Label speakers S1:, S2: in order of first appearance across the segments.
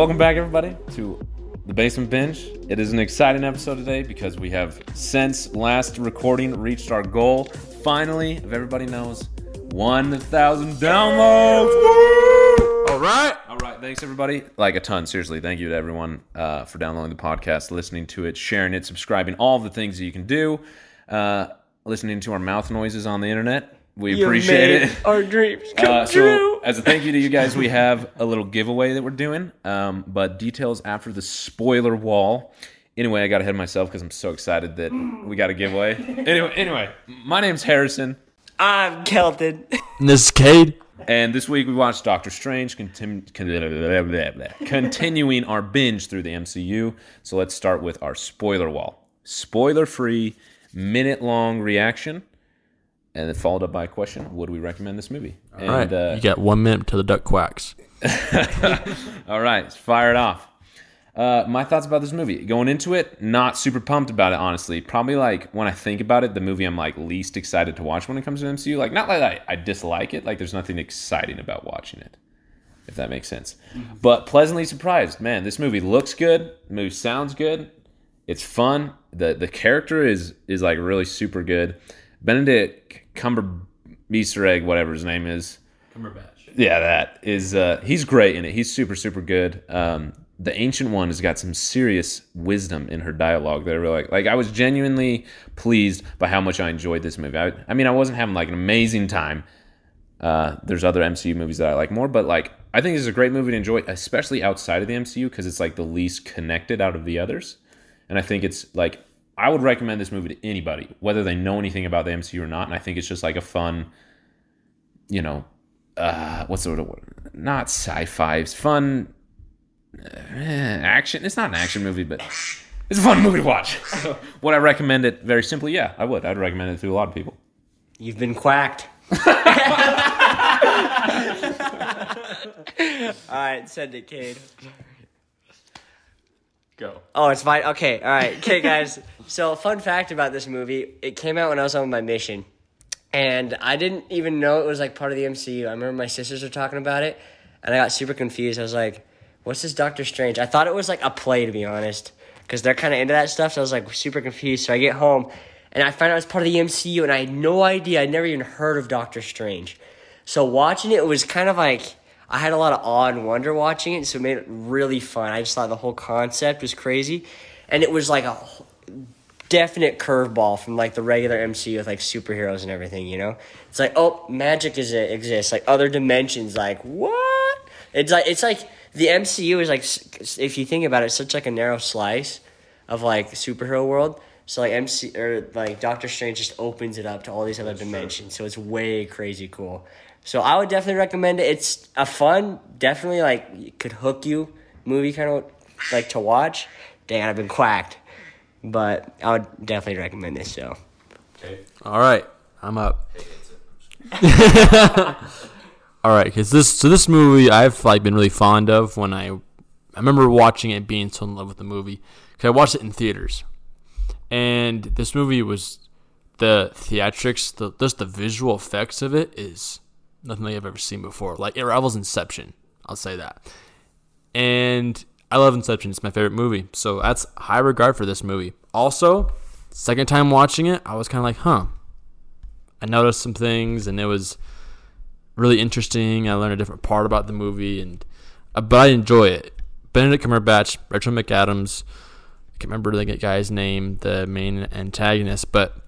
S1: Welcome back, everybody, to the Basement Binge. It is an exciting episode today because we have, since last recording, reached our goal. Finally, if everybody knows, 1,000 downloads.
S2: All right.
S1: All right, thanks everybody. Like a ton, seriously. Thank you to everyone uh, for downloading the podcast, listening to it, sharing it, subscribing, all the things that you can do. Uh, listening to our mouth noises on the internet. We
S2: You
S1: appreciate it.
S2: Our dreams come
S1: Uh, so,
S2: true.
S1: As a thank you to you guys, we have a little giveaway that we're doing, um, but details after the spoiler wall. Anyway, I got ahead of myself because I'm so excited that we got a giveaway. Anyway, anyway, my name's Harrison,
S2: I'm Kelton.
S3: And this is Kade.
S1: and this week we watched Doctor Strange, contim- con- continuing our binge through the MCU. So let's start with our spoiler wall. Spoiler-free, minute-long reaction, and then followed up by a question: Would we recommend this movie? And,
S3: All right.
S1: uh,
S3: you got one minute to the duck quacks.
S1: All right, let's fire it off. Uh, my thoughts about this movie. Going into it, not super pumped about it, honestly. Probably like when I think about it, the movie I'm like least excited to watch when it comes to MCU. Like, not like I, I dislike it. Like, there's nothing exciting about watching it, if that makes sense. But pleasantly surprised. Man, this movie looks good. The movie sounds good. It's fun. the The character is is like really super good. Benedict Cumber Easter egg, whatever his name is. Yeah, that is. Uh, he's great in it. He's super, super good. Um, the ancient one has got some serious wisdom in her dialogue that I really like. Like, I was genuinely pleased by how much I enjoyed this movie. I, I mean, I wasn't having like an amazing time. Uh, there's other MCU movies that I like more, but like, I think this is a great movie to enjoy, especially outside of the MCU because it's like the least connected out of the others. And I think it's like I would recommend this movie to anybody, whether they know anything about the MCU or not. And I think it's just like a fun, you know, uh, what's the word? Not sci-fi. It's fun eh, action. It's not an action movie, but it's a fun movie to watch. So, would I recommend it? Very simply, yeah, I would. I'd recommend it to a lot of people.
S2: You've been quacked. all right, send it, Kade.
S1: Go.
S2: Oh, it's fine. Okay, all right. Okay, guys. So, fun fact about this movie: it came out when I was on my mission, and I didn't even know it was like part of the MCU. I remember my sisters were talking about it, and I got super confused. I was like, "What's this Doctor Strange?" I thought it was like a play, to be honest, because they're kind of into that stuff. So I was like super confused. So I get home, and I find out it's part of the MCU, and I had no idea. I'd never even heard of Doctor Strange. So watching it was kind of like I had a lot of awe and wonder watching it, so it made it really fun. I just thought the whole concept was crazy, and it was like a definite curveball from like the regular MCU with like superheroes and everything. You know, it's like oh, magic is it exists, like other dimensions. Like what? It's like it's like the MCU is like if you think about it, it's such like a narrow slice of like superhero world. So like MC or like Doctor Strange just opens it up to all these other dimensions. So it's way crazy cool. So I would definitely recommend it. It's a fun, definitely like could hook you movie kind of like to watch. Dang, I've been quacked, but I would definitely recommend this. show. Okay.
S3: All right. I'm up. All right, because this so this movie I've like been really fond of when I I remember watching it being so in love with the movie because I watched it in theaters, and this movie was the theatrics, the just the visual effects of it is nothing like I've ever seen before. Like it rivals Inception, I'll say that. And I love Inception; it's my favorite movie, so that's high regard for this movie. Also, second time watching it, I was kind of like, huh. I noticed some things, and it was really interesting. I learned a different part about the movie, and uh, but I enjoy it. Benedict Cumberbatch, Rachel McAdams. I can't remember the guy's name, the main antagonist, but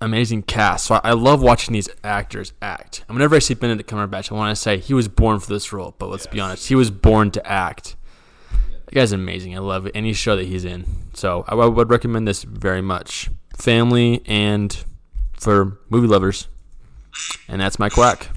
S3: amazing cast. So I, I love watching these actors act. And whenever I see Benedict Cumberbatch, I want to say he was born for this role. But let's be honest, he was born to act. The guy's amazing. I love any show that he's in. So I, I would recommend this very much. Family and for movie lovers. And that's my quack.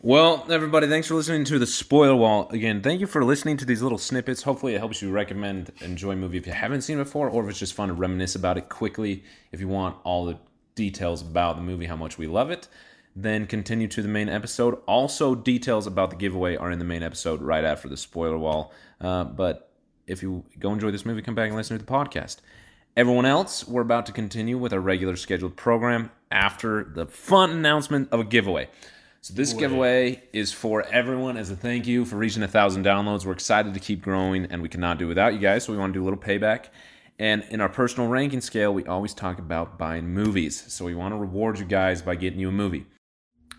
S1: Well, everybody, thanks for listening to the spoiler wall. Again, thank you for listening to these little snippets. Hopefully, it helps you recommend, enjoy a movie if you haven't seen it before, or if it's just fun to reminisce about it quickly. If you want all the details about the movie, how much we love it, then continue to the main episode. Also, details about the giveaway are in the main episode right after the spoiler wall. Uh, but if you go enjoy this movie, come back and listen to the podcast. Everyone else, we're about to continue with our regular scheduled program after the fun announcement of a giveaway. So this giveaway is for everyone as a thank you for reaching a thousand downloads. We're excited to keep growing, and we cannot do without you guys. So we want to do a little payback. And in our personal ranking scale, we always talk about buying movies. So we want to reward you guys by getting you a movie.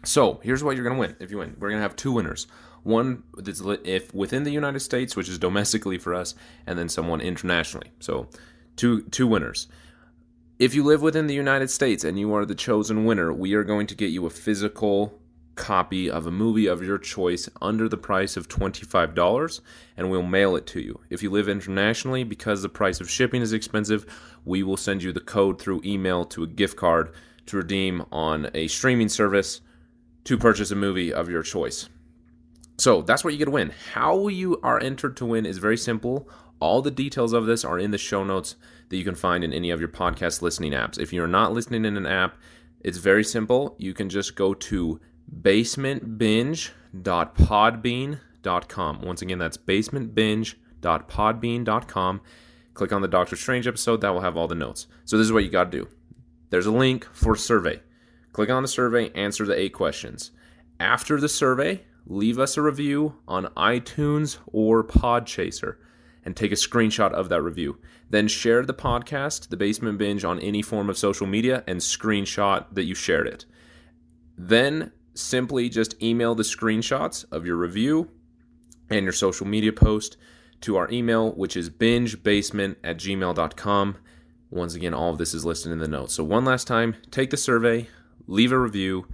S1: So here's what you're gonna win if you win. We're gonna have two winners. One that's if within the United States, which is domestically for us, and then someone internationally. So two two winners. If you live within the United States and you are the chosen winner, we are going to get you a physical copy of a movie of your choice under the price of $25 and we'll mail it to you. If you live internationally, because the price of shipping is expensive, we will send you the code through email to a gift card to redeem on a streaming service to purchase a movie of your choice. So that's what you get to win. How you are entered to win is very simple. All the details of this are in the show notes that you can find in any of your podcast listening apps. If you're not listening in an app, it's very simple. You can just go to basementbinge.podbean.com. Once again, that's basementbinge.podbean.com. Click on the Doctor Strange episode, that will have all the notes. So, this is what you got to do there's a link for survey. Click on the survey, answer the eight questions. After the survey, leave us a review on iTunes or Podchaser and take a screenshot of that review. Then share the podcast, The Basement Binge, on any form of social media and screenshot that you shared it. Then simply just email the screenshots of your review and your social media post to our email, which is bingebasement at gmail.com. Once again, all of this is listed in the notes. So, one last time, take the survey, leave a review,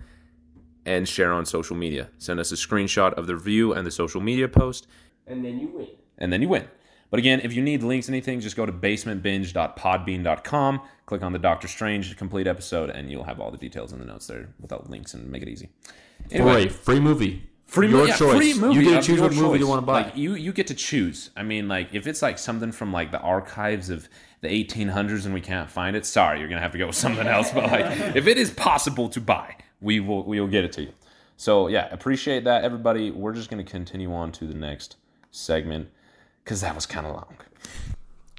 S1: and share on social media. Send us a screenshot of the review and the social media post,
S2: And then you win.
S1: and then you win. But again, if you need links, anything, just go to basementbinge.podbean.com, click on the Doctor Strange complete episode, and you'll have all the details in the notes there without links and make it easy.
S3: Anyway, free movie.
S1: Free,
S3: your
S1: yeah,
S3: choice.
S1: free movie.
S3: You get to choose what movie you want to buy.
S1: Like you, you get to choose. I mean, like if it's like something from like the archives of the 1800s and we can't find it, sorry, you're gonna have to go with something else. But like, if it is possible to buy, we will we will get it to you. So yeah, appreciate that, everybody. We're just gonna continue on to the next segment because that was kind of long.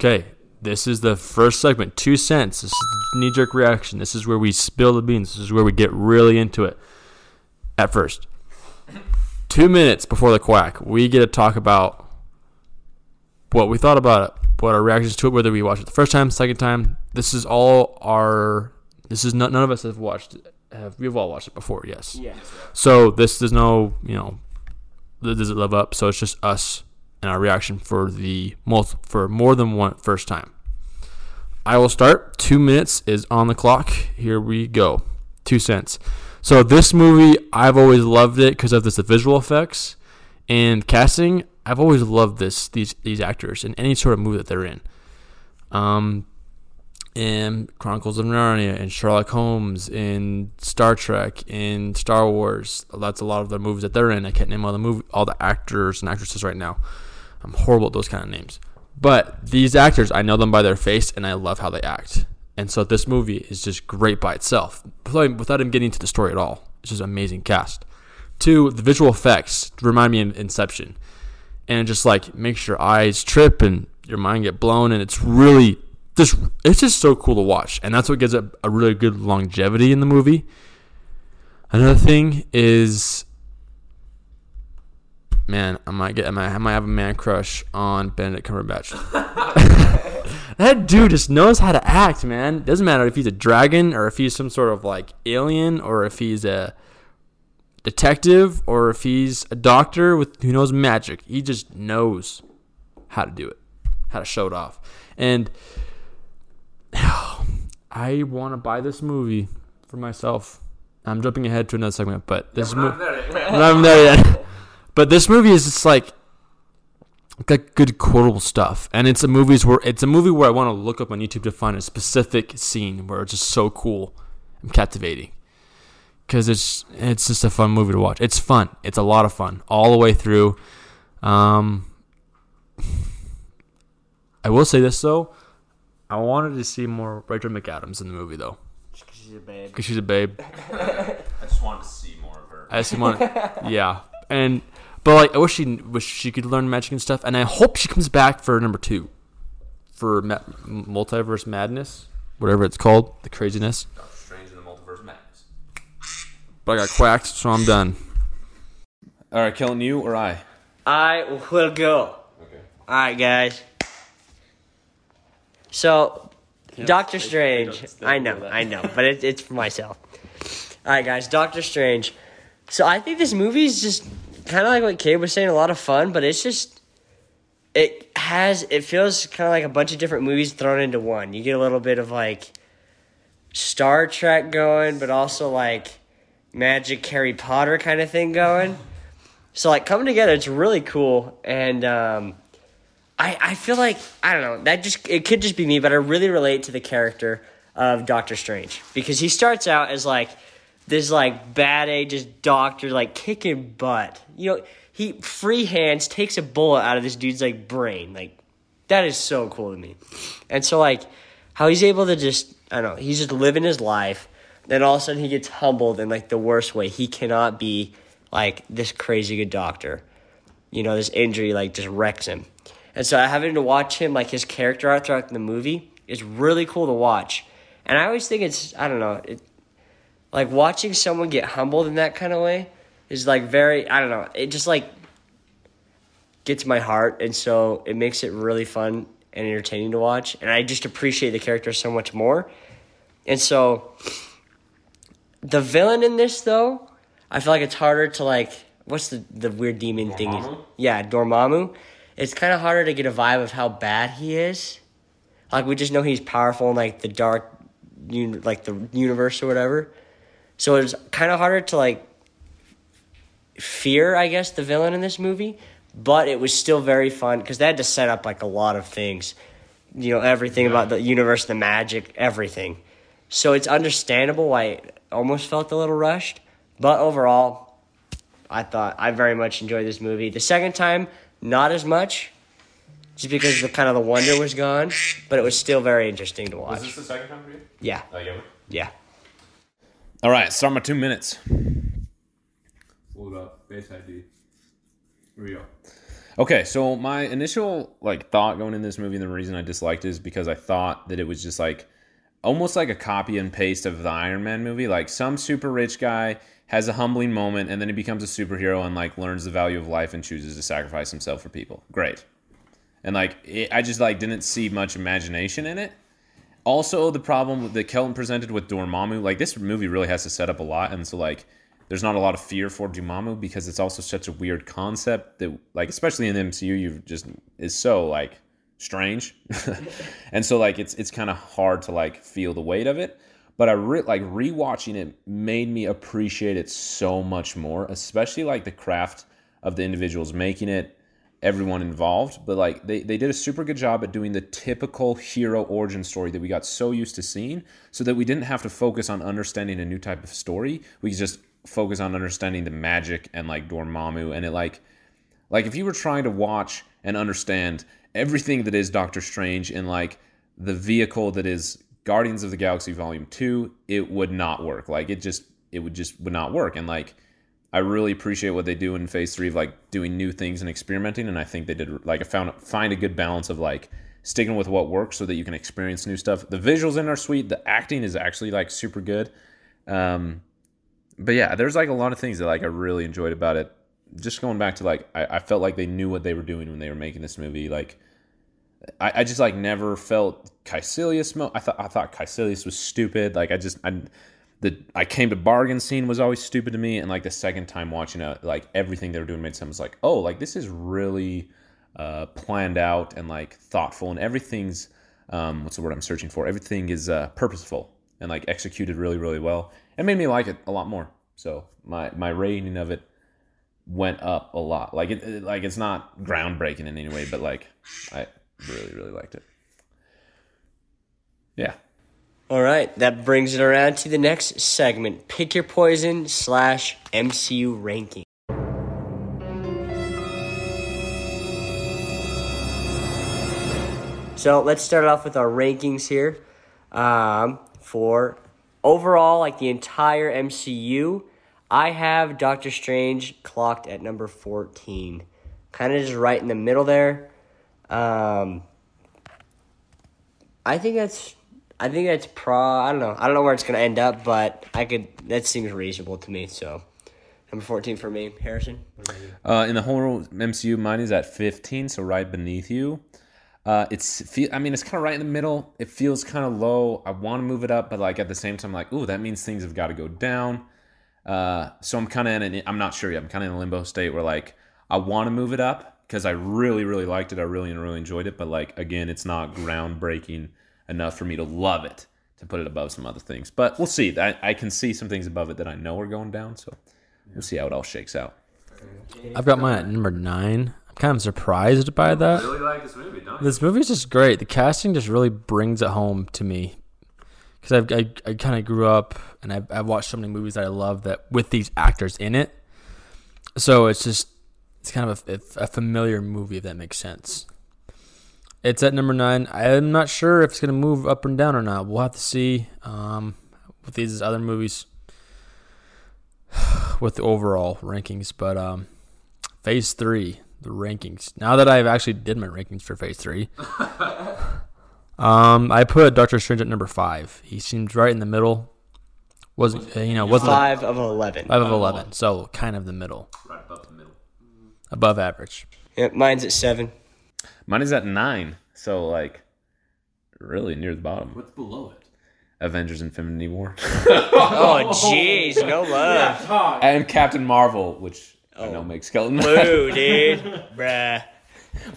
S3: Okay, this is the first segment. Two cents. This is knee jerk reaction. This is where we spill the beans. This is where we get really into it. At first, two minutes before the quack, we get to talk about what we thought about it, what our reactions to it, whether we watched it the first time, second time. This is all our. This is not, none of us have watched. it. Have we've all watched it before? Yes.
S2: Yes.
S3: So this is no, you know, does it live up? So it's just us and our reaction for the for more than one first time. I will start. Two minutes is on the clock. Here we go. Two cents. So this movie, I've always loved it because of this the visual effects and casting. I've always loved this these these actors in any sort of movie that they're in. Um, in Chronicles of Narnia, in Sherlock Holmes, in Star Trek, in Star Wars. That's a lot of the movies that they're in. I can't name all the movie, all the actors and actresses right now. I'm horrible at those kind of names. But these actors, I know them by their face, and I love how they act. And so this movie is just great by itself, without even getting into the story at all. It's just amazing cast. Two, the visual effects remind me of Inception, and just like makes your eyes trip and your mind get blown, and it's really just it's just so cool to watch, and that's what gives it a really good longevity in the movie. Another thing is, man, I might get I might, I might have a man crush on Benedict Cumberbatch. that dude just knows how to act, man. Doesn't matter if he's a dragon or if he's some sort of like alien or if he's a detective or if he's a doctor with who knows magic. He just knows how to do it, how to show it off. And I want to buy this movie for myself. I'm jumping ahead to another segment, but this movie. I'm not even there yet. But this movie is just like got good quotable stuff, and it's a movies where it's a movie where I want to look up on YouTube to find a specific scene where it's just so cool and captivating. Because it's it's just a fun movie to watch. It's fun. It's a lot of fun all the way through. Um, I will say this though, I wanted to see more Rachel McAdams in the movie though, Because
S2: She's a babe.
S3: because she's a babe.
S1: I just wanted to see more of her.
S3: I just want, yeah, and but like I wish she wish she could learn magic and stuff, and I hope she comes back for number two, for Ma- multiverse madness, whatever it's called, the craziness.
S1: Doctor Strange in the Multiverse Madness.
S3: But I got quacked, so I'm done.
S1: All right, Kelton, you or I?
S2: I will go.
S1: Okay.
S2: All right, guys. So, Doctor Strange. I know, I know, but it, it's for myself. All right, guys. Doctor Strange. So I think this movie is just kind of like what Kade was saying, a lot of fun, but it's just it has it feels kind of like a bunch of different movies thrown into one. You get a little bit of like Star Trek going, but also like Magic Harry Potter kind of thing going. So like coming together, it's really cool, and um, I I feel like I don't know that just it could just be me, but I really relate to the character of Doctor Strange because he starts out as like this like bad A just doctor like kicking butt. You know, he free hands takes a bullet out of this dude's like brain. Like that is so cool to me. And so like how he's able to just I don't know, he's just living his life. Then all of a sudden he gets humbled in like the worst way. He cannot be like this crazy good doctor. You know, this injury like just wrecks him. And so having to watch him like his character art throughout the movie is really cool to watch. And I always think it's I don't know, it, like watching someone get humbled in that kind of way is like very I don't know, it just like gets my heart and so it makes it really fun and entertaining to watch and I just appreciate the character so much more. And so the villain in this though, I feel like it's harder to like what's the the weird demon thing? Yeah, Dormammu. It's kind of harder to get a vibe of how bad he is. Like we just know he's powerful in like the dark, like the universe or whatever. So it's kind of harder to like fear, I guess, the villain in this movie. But it was still very fun because they had to set up like a lot of things. You know, everything about the universe, the magic, everything. So it's understandable why it almost felt a little rushed. But overall, I thought I very much enjoyed this movie. The second time, not as much, just because the kind of the wonder was gone. But it was still very interesting to watch.
S1: Was this the second time for you?
S2: Yeah,
S1: Oh, yeah.
S2: yeah.
S1: All right, start my two minutes.
S3: Hold up, base ID. Here we go.
S1: Okay, so my initial like thought going in this movie, and the reason I disliked it is because I thought that it was just like almost like a copy and paste of the Iron Man movie. Like some super rich guy has a humbling moment, and then he becomes a superhero and like learns the value of life and chooses to sacrifice himself for people. Great, and like it, I just like didn't see much imagination in it. Also, the problem that Kelton presented with Dormammu, like this movie really has to set up a lot, and so like there's not a lot of fear for Dormammu because it's also such a weird concept that like especially in the MCU you just is so like strange, and so like it's it's kind of hard to like feel the weight of it. But I re- like rewatching it made me appreciate it so much more, especially like the craft of the individuals making it, everyone involved. But like they, they did a super good job at doing the typical hero origin story that we got so used to seeing, so that we didn't have to focus on understanding a new type of story. We could just focus on understanding the magic and like Dormammu and it like like if you were trying to watch and understand everything that is Doctor Strange in like the vehicle that is Guardians of the Galaxy Volume 2, it would not work. Like it just it would just would not work. And like I really appreciate what they do in phase 3 of like doing new things and experimenting and I think they did like I found find a good balance of like sticking with what works so that you can experience new stuff. The visuals in are sweet, the acting is actually like super good. Um but yeah, there's like a lot of things that like I really enjoyed about it. Just going back to like I, I felt like they knew what they were doing when they were making this movie. Like I, I just like never felt Kaecilius. Mo- I thought I thought Kaecilius was stupid. Like I just I the I came to bargain scene was always stupid to me. And like the second time watching it, like everything they were doing made sense. Like oh like this is really uh, planned out and like thoughtful and everything's um, what's the word I'm searching for? Everything is uh, purposeful and like executed really really well. It made me like it a lot more. So my my rating of it went up a lot. Like it, it- like it's not groundbreaking in any way, but like I really really liked it. Yeah.
S2: All right, that brings it around to the next segment: pick your poison slash MCU ranking. So let's start off with our rankings here. Um, for overall, like the entire MCU, I have Doctor Strange clocked at number 14. Kind of just right in the middle there. Um, I think that's I think that's pro I don't know. I don't know where it's gonna end up, but I could that seems reasonable to me, so number fourteen for me. Harrison?
S1: Uh, in the whole MCU, mine is at 15, so right beneath you. Uh, it's feel. I mean, it's kind of right in the middle. It feels kind of low. I want to move it up, but like at the same time, like, ooh, that means things have got to go down. Uh, so I'm kind of in. An, I'm not sure yet. I'm kind of in a limbo state where like I want to move it up because I really, really liked it. I really, really enjoyed it. But like again, it's not groundbreaking enough for me to love it to put it above some other things. But we'll see. I, I can see some things above it that I know are going down. So we'll see how it all shakes out.
S3: I've got mine at number nine. I'm kind of surprised by that.
S1: Really like this movie, don't
S3: This movie is just great. The casting just really brings it home to me. Because I, I, I kind of grew up and I've, I've watched so many movies that I love that with these actors in it. So it's just, it's kind of a, a familiar movie, if that makes sense. It's at number nine. I'm not sure if it's going to move up and down or not. We'll have to see um, with these other movies with the overall rankings. But um, phase three, the rankings. Now that I've actually did my rankings for phase three, um, I put Doctor Strange at number five. He seems right in the middle. Wasn't you know wasn't
S2: Five of eleven.
S3: five of eleven, so kind of the middle,
S1: Right above the middle.
S3: above average.
S2: Yep, mine's at seven.
S1: Mine is at nine, so like really near the bottom.
S3: What's below it?
S1: Avengers: Infinity War
S2: Oh jeez, no love.
S1: and Captain Marvel, which I know oh. makes skeleton.
S2: Boo, dude. Bruh.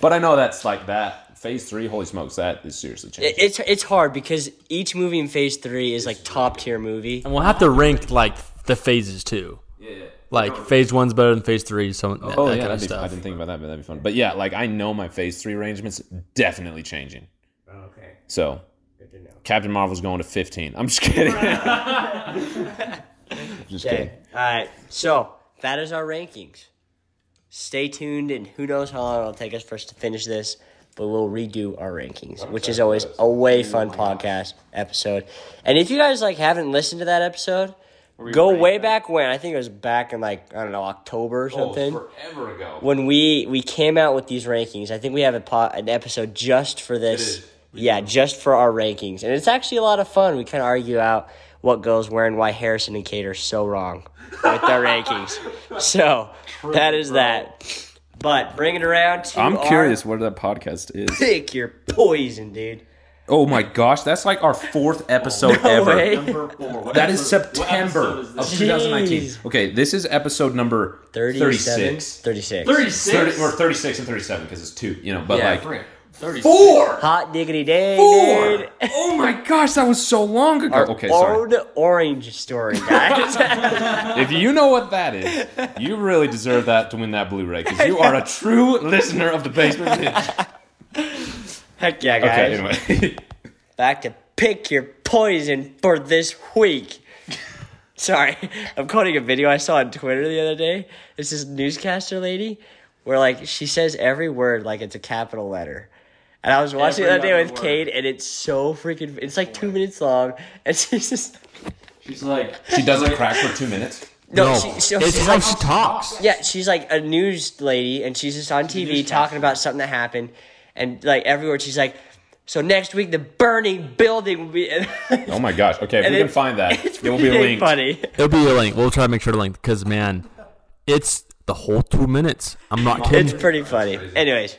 S1: but I know that's like that. Phase three, holy smokes, that is seriously changing.
S2: It's it's hard because each movie in Phase Three is like top tier movie.
S3: And we'll have to rank like the phases too.
S1: yeah.
S3: Like phase one's better than phase three, so that,
S1: Oh
S3: that
S1: yeah,
S3: kind
S1: that'd be, I didn't think about that, but that'd be fun. But yeah, like I know my phase three arrangements definitely changing.
S2: Okay,
S1: So
S2: good to know.
S1: Captain Marvel's going to fifteen. I'm just kidding. just kidding.
S2: Okay, all right. So that is our rankings. Stay tuned, and who knows how long it'll take us for us to finish this, but we'll redo our rankings, which is always a way fun podcast episode. And if you guys like haven't listened to that episode, go way back when. I think it was back in like I don't know October or something.
S1: Oh, forever ago.
S2: when we we came out with these rankings, I think we have a po- an episode just for this. Yeah, just for our rankings, and it's actually a lot of fun. We kind of argue out what goes where and why Harrison and Kade are so wrong with their rankings. So that is that. But bring it around to
S1: I'm
S2: our
S1: curious what that podcast is.
S2: Pick your poison, dude.
S1: Oh my gosh, that's like our fourth episode
S2: No
S1: ever.
S2: way.
S1: That is September of 2019.
S2: Jeez.
S1: Okay, this is episode number
S2: 37?
S1: 36.
S2: 36.
S1: 30, or 36 and 37 because it's two, you know, but
S2: Yeah.
S1: like four.
S2: Hot diggity day,
S1: Four.
S2: dude.
S1: Oh my gosh, that was so long ago.
S2: Our
S1: okay, sorry.
S2: old orange story, guys.
S1: If you know what that is, you really deserve that to win that Blu-ray because you are a true listener of the Basement Binge.
S2: Heck yeah, guys.
S1: Okay, anyway.
S2: back to pick your poison for this week. Sorry, I'm quoting a video I saw on Twitter the other day. It's this newscaster lady where like she says every word like it's a capital letter. And I was watching it the other day with Kade, and it's so freaking. It's like two minutes long, and she's just
S3: She's like,
S1: she doesn't crack for two minutes.
S2: no.
S3: no,
S2: she, she-
S3: it's
S2: she's
S3: how
S2: like,
S3: she talks.
S2: yeah, she's like a news lady, and she's just on TV talking about something that happened, and like everywhere she's like, "So next week the burning building will be."
S1: Oh my gosh. Okay, if
S2: And
S1: we
S2: it-
S1: can find that,
S2: it's
S1: it will be
S2: really
S1: linked.
S2: funny.
S3: It'll be a link. We'll try to make sure to link because man, it's the whole two minutes. I'm not kidding It's
S2: pretty funny. Anyways,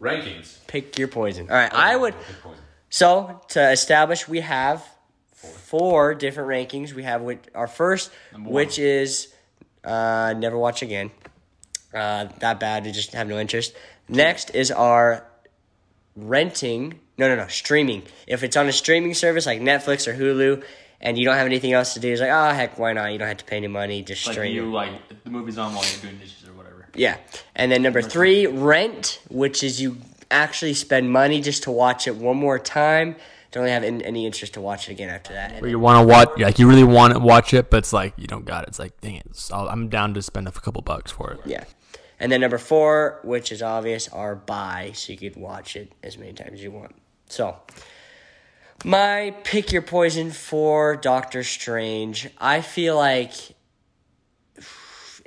S1: Rankings.
S2: pick your poison. All right, I would. So to establish, we have four different rankings. We have which, our first, which is uh, never watch again. Uh, that bad. We just have no interest. Next is our renting. No, no, no, streaming. If it's on a streaming service like Netflix or Hulu, and you don't have anything else to do, it's like, oh heck, why not? You don't have to pay any money. Just
S3: Like
S2: stream.
S3: you like the movie's on while you're doing dishes or whatever.
S2: Yeah. And then number three, Rent, which is you actually spend money just to watch it one more time. Don't really have in- any interest to watch it again after that. And
S3: Where you want to watch, like you really want to watch it, but it's like you don't got it. It's like, dang it, so I'm down to spend a couple bucks for it.
S2: Yeah. And then number four, which is obvious, are buy, so you could watch it as many times as you want. So, my pick your poison for Doctor Strange, I feel like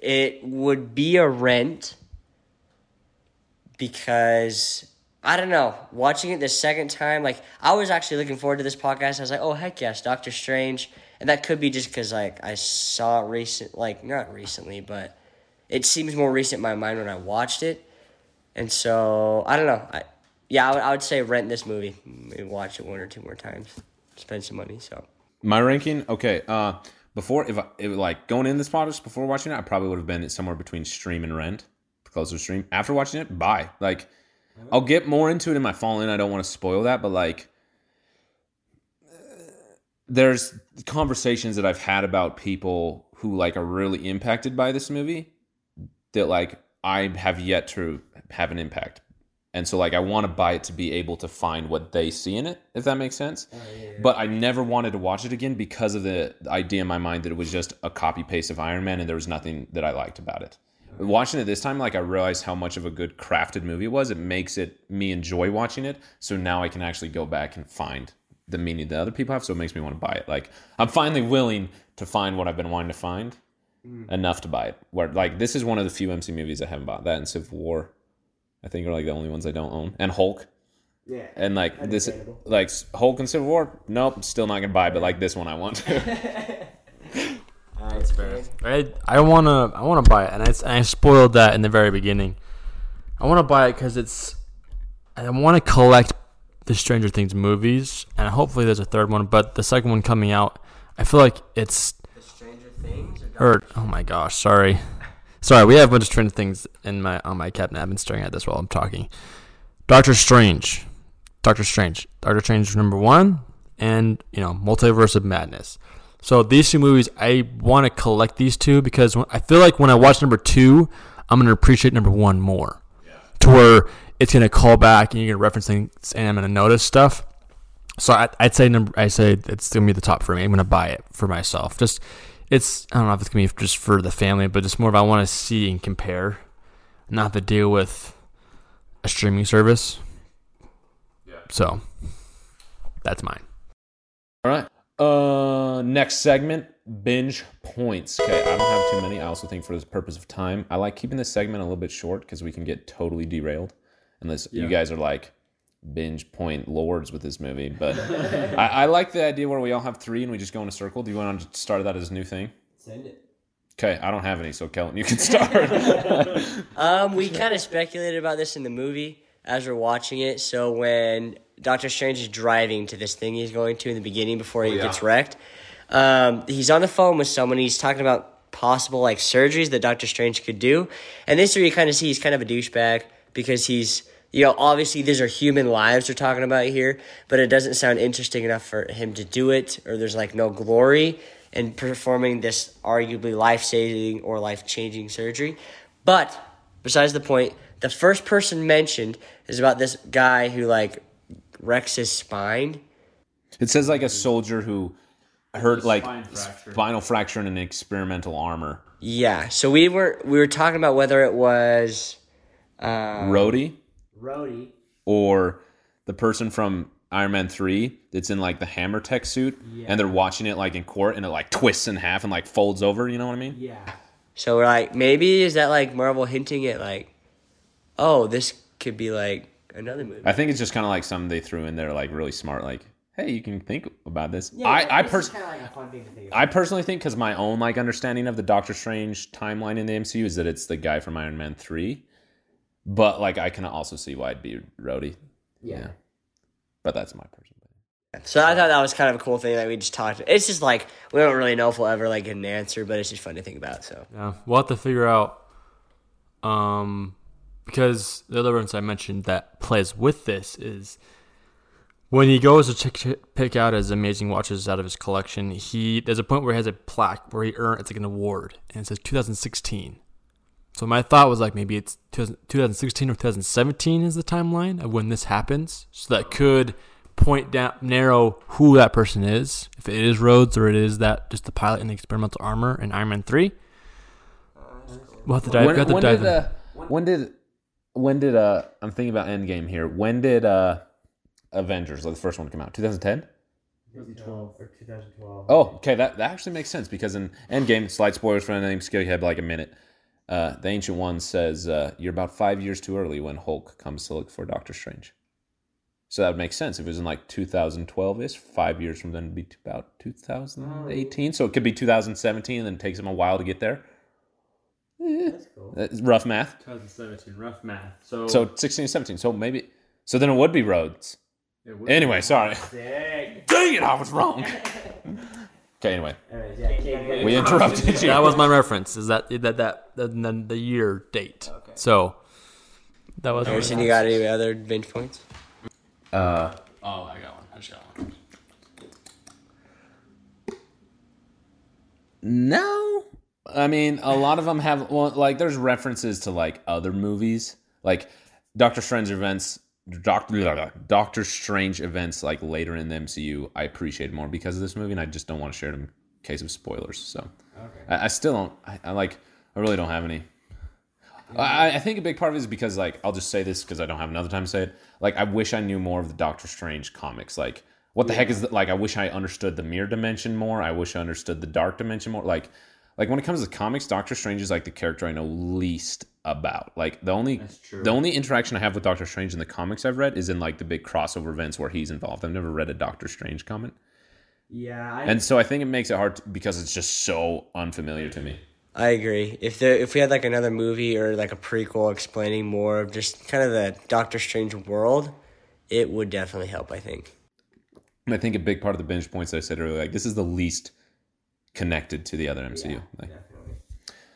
S2: it would be a rent because I don't know. Watching it the second time, like I was actually looking forward to this podcast. I was like, oh heck yes, Doctor Strange, and that could be just because like I saw it recent, like not recently, but it seems more recent in my mind when I watched it, and so I don't know. I yeah, I would, I would say rent this movie, maybe watch it one or two more times, spend some money. So
S1: My ranking, okay. Uh, before if, I, if like going in this podcast before watching it, I probably would have been somewhere between stream and rent, closer stream. After watching it, buy. Like, I'll get more into it in my fall in. I don't want to spoil that, but like, there's conversations that I've had about people who like are really impacted by this movie that like I have yet to have an impact. And so like I want to buy it to be able to find what they see in it, if that makes sense. Oh, but I never wanted to watch it again because of the idea in my mind that it was just a copy paste of Iron Man and there was nothing that I liked about it. Watching it this time, like I realized how much of a good crafted movie it was. It makes it me enjoy watching it. So now I can actually go back and find the meaning that other people have. So it makes me want to buy it. Like I'm finally willing to find what I've been wanting to find Hmm. enough to buy it. Where like this is one of the few MC movies I haven't bought. That and Civil War, I think are like the only ones I don't own. And Hulk.
S2: yeah,
S1: And like this, like Hulk and Civil War, nope, still not gonna buy. But like this one, I want to.
S2: that's fair.
S3: I I wanna I wanna buy it, and I, and I spoiled that in the very beginning. I wanna buy it because it's I want to collect the Stranger Things movies, and hopefully there's a third one. But the second one coming out, I feel like it's
S2: The Stranger Things. Or
S3: oh my gosh, sorry, sorry. We have a bunch of Stranger Things in my on my cabinet. I've been staring at this while I'm talking. Doctor Strange, Doctor Strange, Doctor Strange number one, and you know Multiverse of Madness. So these two movies, I want to collect these two because I feel like when I watch number two, I'm gonna appreciate number one more. To where it's gonna call back and you're gonna reference things and I'm gonna notice stuff. So I, I'd say number, I say it's gonna be the top for me. I'm gonna buy it for myself. Just it's I don't know if it's gonna be just for the family, but just more of I want to see and compare, not to deal with a streaming service. Yeah. So that's mine.
S1: All right. Uh, next segment, binge points. Okay, I don't have too many. I also think for the purpose of time, I like keeping this segment a little bit short because we can get totally derailed, unless you guys are like binge point lords with this movie. But I, I like the idea where we all have three and we just go in a circle. Do you want to start that as a new thing?
S2: Send it.
S1: Okay, I don't have any, so Kelton, you can start.
S2: Um, we kind of speculated about this in the movie as we're watching it. So when Doctor Strange is driving to this thing he's going to in the beginning before he gets wrecked, um, he's on the phone with someone. He's talking about possible like surgeries that Doctor Strange could do, and this is where you kind of see he's kind of a douchebag because he's you know obviously these are human lives we're talking about here, but it doesn't sound interesting enough for him to do it, or there's like no glory in performing this arguably life saving or life changing surgery. But besides the point, the first person mentioned is about this guy who like wrecks his spine.
S1: it says like a soldier who hurt like
S3: fracture.
S1: spinal fracture in an experimental armor.
S2: Yeah, so we were we were talking about whether it was uh,
S1: Rhodey.
S2: Rhodey.
S1: or the person from Iron Man 3 that's in like the hammer tech suit and they're watching it like in court and it like twists in half and like folds over, you know what I mean?
S2: Yeah. So we're like, maybe is that like Marvel hinting at like, oh, this could be like another movie.
S1: I think it's just kind of like something they threw in there like really smart like, hey, you can think about this. I I pers- I personally think cuz my own like understanding of the Doctor Strange timeline in the MCU is that it's the guy from Iron Man 3. But like I can also see why it'd be Rhodey. Yeah. But that's my personal opinion.
S2: So I thought that was kind of a cool thing that we just talked. It's just like we don't really know if we'll ever like get an answer, but it's just fun to think about. So
S3: Yeah, we'll have to figure out, um, because the other ones I mentioned that plays with this is when he goes to check, pick out his amazing watches out of his collection. He there's a point where he has a plaque where he earned it's like an award and it says 2016. So my thought was like maybe it's 2016 or 2017 is the timeline of when this happens. So that could point down, narrow who that person is. If it is Rhodes or it is that just the pilot in the experimental armor in Iron Man 3. We'll have to dive,
S1: when,
S3: we have to
S1: when
S3: dive
S1: did
S3: in.
S1: uh, when did when did uh I'm thinking about Endgame here. When did uh Avengers, like the first one, come out? 2010.
S4: 2012 or 2012.
S1: Oh, okay. That that actually makes sense because in Endgame, slight spoilers for anything, skill you have like a minute. Uh, the Ancient One says uh, you're about five years too early when Hulk comes to look for Doctor Strange. So that would make sense if it was in like 2012 ish. Five years from then would be about 2018. So it could be 2017, and then it takes him a while to get there.
S4: That's cool.
S1: That's rough math.
S4: 2017, rough math. So,
S1: So 16, 17. So maybe. So then it would be Rhodes.
S4: it would
S1: Anyway, sorry.
S4: Sick.
S1: Dang it, I was wrong. Okay, anyway,
S4: Anyways, yeah, Kade,
S1: we interrupted you.
S3: That was my reference. Is that that that and then the year date. So that was.
S2: Harrison, you got any other binge points?
S1: Uh,
S3: Oh, I got one. I just got one.
S1: No, I mean a lot of them have well, like there's references to like other movies, like Doctor Strange events, Doctor Doctor Strange events like later in the MCU. I appreciate more because of this movie, and I just don't want to share them in case of spoilers. So I, I still don't. I, I like. I really don't have any. I, I think a big part of it is because like I'll just say this because I don't have another time to say it. Like I wish I knew more of the Doctor Strange comics. Like what the heck is that? Like I wish I understood the mirror dimension more. I wish I understood the dark dimension more. Like like when it comes to comics, Doctor Strange is like the character I know least about. Like the only the only interaction I have with Doctor Strange in the comics I've read is in like the big crossover events where he's involved. I've never read a Doctor Strange comic.
S4: Yeah, I,
S1: And so I think it makes it hard to, because it's just so unfamiliar to me.
S2: I agree. If there, if we had like another movie or like a prequel explaining more of just kind of the Doctor Strange world, it would definitely help. I think.
S1: And I think a big part of the binge points I said earlier, like this is the least connected to the other MCU. like,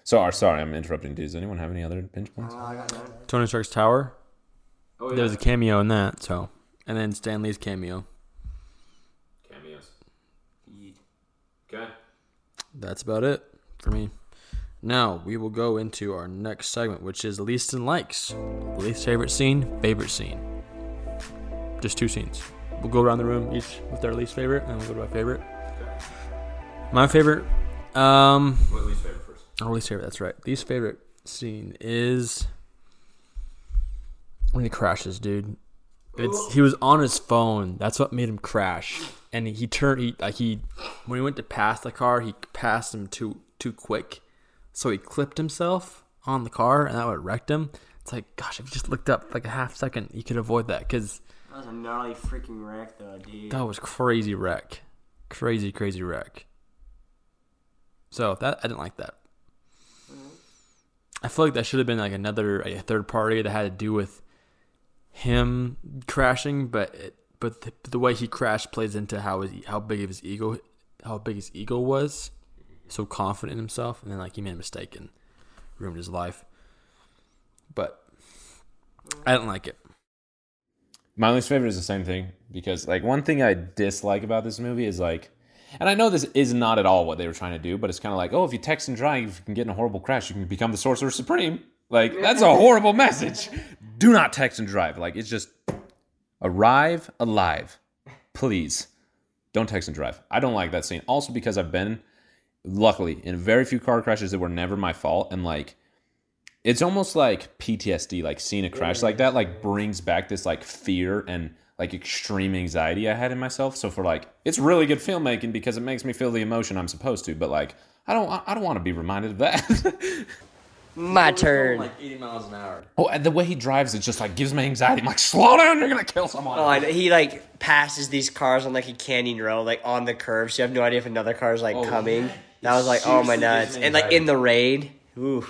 S1: so, uh, sorry, I'm interrupting. Does anyone have any other binge points?
S3: Tony Stark's Tower. Oh, There's a cameo in that. So and then Stan Lee's cameo.
S1: Cameos. Okay.
S3: That's about it for me. Now we will go into our next segment, which is least and likes. Least favorite scene, favorite scene. Just two scenes. We'll go around the room each with our least favorite, and then we'll go to our favorite. Okay. My favorite, um,
S1: What least favorite
S3: our least favorite. That's right. Least favorite scene is when he crashes, dude. It's he was on his phone. That's what made him crash. And he turned. He like he when he went to pass the car, he passed him too too quick, so he clipped himself on the car, and that would wrecked him. It's like, gosh, if you just looked up like a half second, you could avoid that because
S2: That was a gnarly freaking wreck, though, dude.
S3: that was crazy wreck, crazy crazy wreck. So that I didn't like that. I feel like that should have been like another a third party that had to do with him crashing, but it, but the, the way he crashed plays into how his how big of his ego how big his ego was, so confident in himself, and then like he made a mistake and ruined his life. But I didn't like it.
S1: My least favorite is the same thing because like one thing I dislike about this movie is like, and I know this is not at all what they were trying to do, but it's kind of like, oh, if you text and drive, you can get in a horrible crash, you can become the sorcerer supreme. Like that's a horrible message. Do not text and drive. Like it's just arrive alive, please. Don't text and drive. I don't like that scene. Also because I've been, luckily, in very few car crashes that were never my fault, and like it's almost like PTSD, like seeing a crash like that, like brings back this like fear and like extreme anxiety I had in myself. So for like, it's really good filmmaking because it makes me feel the emotion I'm supposed to. But like, I don't, I don't want to be reminded of that.
S2: My turn.
S3: Like 80 miles an hour.
S1: oh, and the way he drives, it just like gives me anxiety. I'm like, slow down, you're gonna kill someone.
S2: Oh, and he like passes these cars on like a canyon road, like on the curve. So you have no idea if another car is like oh, coming. That was like, oh my nuts, and like in the rain. Ooh.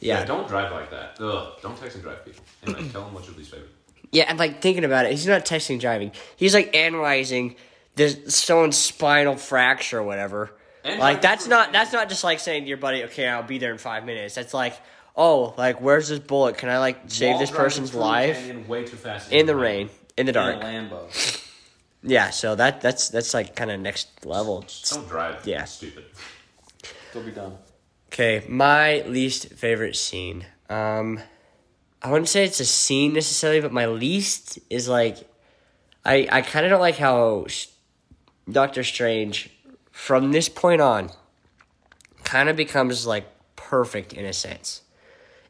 S2: Yeah.
S1: don't drive like that. Ugh, don't text and drive people. Anyway, tell them what's your least favorite.
S2: Yeah, and like thinking about it, he's not texting driving. He's like analyzing this someone's spinal fracture or whatever.
S1: And
S2: like that's not that's not just like saying to your buddy, okay, I'll be there in five minutes. That's like, oh, like where's this bullet? Can I like save this person's life
S1: way too fast
S2: in the rain, in the dark?
S3: Lambo.
S2: Yeah, so that that's that's like kind of next level.
S1: Don't drive.
S2: Yeah.
S1: Stupid.
S3: They'll be done.
S2: Okay, my least favorite scene. Um, I wouldn't say it's a scene necessarily, but my least is like, I I kind of don't like how Doctor Strange, from this point on, kind of becomes like perfect in a sense.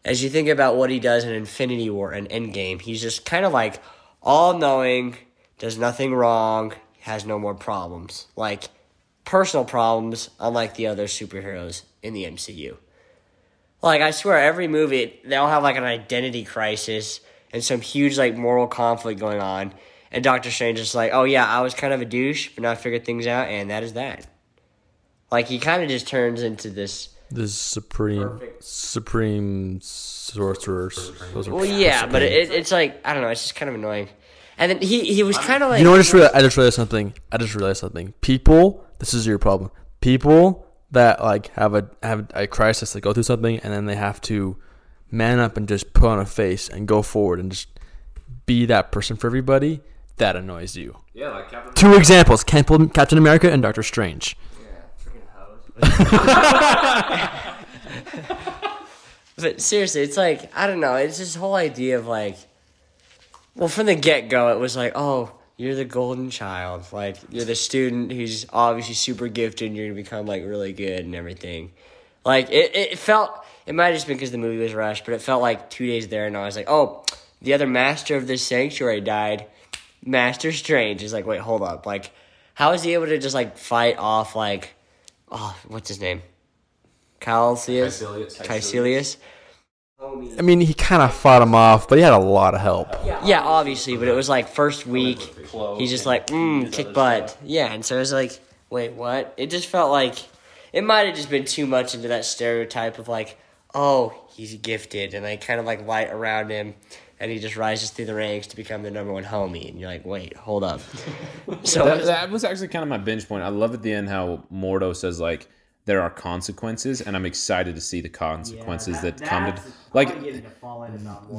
S2: As you think about what he does in Infinity War and Endgame, he's just kind of like all knowing, does nothing wrong, has no more problems. Like personal problems, unlike the other superheroes in the MCU. Like I swear, every movie they all have like an identity crisis and some huge like moral conflict going on. And Doctor Strange is like, oh yeah, I was kind of a douche, but now I figured things out, and that is that. Like he kind of just turns into this.
S3: The supreme, supreme sorcerers. Those are
S2: Well, yeah, but it, it's like I don't know. It's just kind of annoying. And then he he was kind of like
S3: You know, what I just realized, I just realized something. I just realized something. People, this is your problem. People that like have a have a crisis, they go through something, and then they have to man up and just put on a face and go forward and just be that person for everybody. That annoys you.
S1: Yeah, like Captain.
S3: Two examples: Captain Captain America and Doctor Strange. Yeah.
S2: freaking But seriously, it's like I don't know. It's this whole idea of like, well, from the get go, it was like, oh, you're the golden child. Like you're the student who's obviously super gifted. and You're gonna become like really good and everything. Like it, it felt. It might have just been because the movie was rushed, but it felt like two days there, and I was like, oh, the other master of this sanctuary died. Master Strange is like, wait, hold up. Like, how is he able to just like fight off like, oh, what's his name? Calcius?
S1: Kaecilius.
S2: Kaecilius.
S3: I mean, he kind of fought him off, but he had a lot of help.
S2: Yeah, obviously, but it was like first week, he's just like, mm, kick butt. Yeah, and so it was like, wait, what? It just felt like it might have just been too much into that stereotype of like, oh, he's gifted, and like kind of like light around him, and he just rises through the ranks to become the number one homie, and you're like, wait, hold up. so
S1: That, that was actually kind of my binge point. I love at the end how Mordo says like there are consequences, and I'm excited to see the consequences that, come to like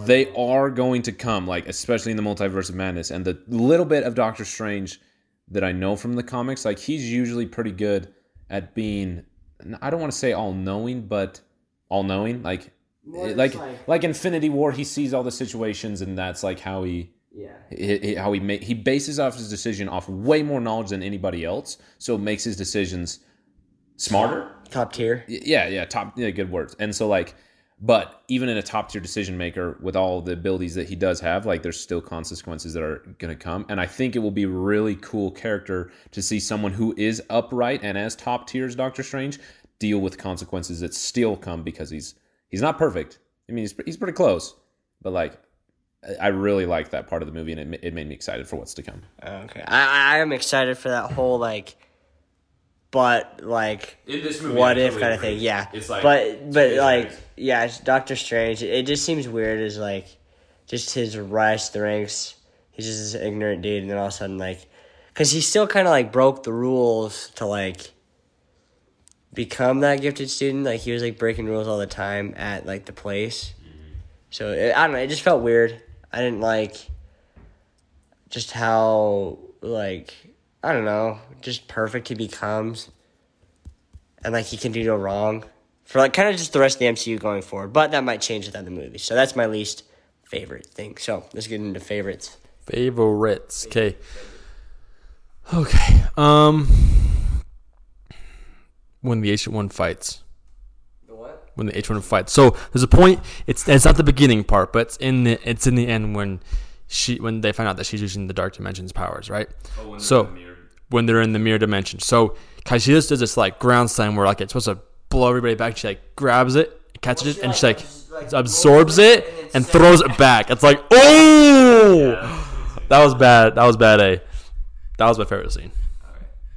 S1: they are going to come, like especially in the multiverse of madness, and the little bit of Doctor Strange that I know from the comics, like he's usually pretty good at being. I don't want to say all knowing, but all knowing, like like like Infinity War, he sees all the situations, and that's like how he
S4: Yeah.
S1: he, he- how he make he bases off his decision off way more knowledge than anybody else, so it makes his decisions smarter.
S2: top tier.
S1: Yeah, yeah, top yeah, good words. And so like but even in a top tier decision maker with all the abilities that he does have, like there's still consequences that are going to come. And I think it will be really cool character to see someone who is upright and as top tier as Doctor Strange deal with consequences that still come because he's he's not perfect. I mean, he's he's pretty close, but like I- really like that part of the movie, and it, it made me excited for what's to come.
S2: Okay, I I am excited for that whole like, but like
S1: In this movie,
S2: what if kind of thing. Yeah, it's but but like yeah, Doctor Strange. It just seems weird as like just his rise to the ranks. He's just this ignorant dude, and then all of a sudden like, because he still kind of like broke the rules to like become that gifted student. Like he was like breaking rules all the time at like the place. So it, I don't know. It just felt weird. I didn't like just how like I don't know, just perfect he becomes, and like he can do no wrong for like kind of just the rest of the MCU going forward. But that might change within the movie. So that's my least favorite thing. So let's get into favorites.
S3: Favorites. Okay. Okay. Um. When the H one fights.
S2: What?
S3: When the H one fights. So there's a point. It's it's not the beginning part, but it's in the it's in the end when she when they find out that she's using the dark dimensions powers, right? Oh, so when they're in the mirror dimension. So Kaecilius does this like ground slam where like it's supposed to blow everybody back. She like grabs it, catches it, and she like absorbs it and throws it back. It's like oh, that was bad. That was bad. A that was my favorite scene.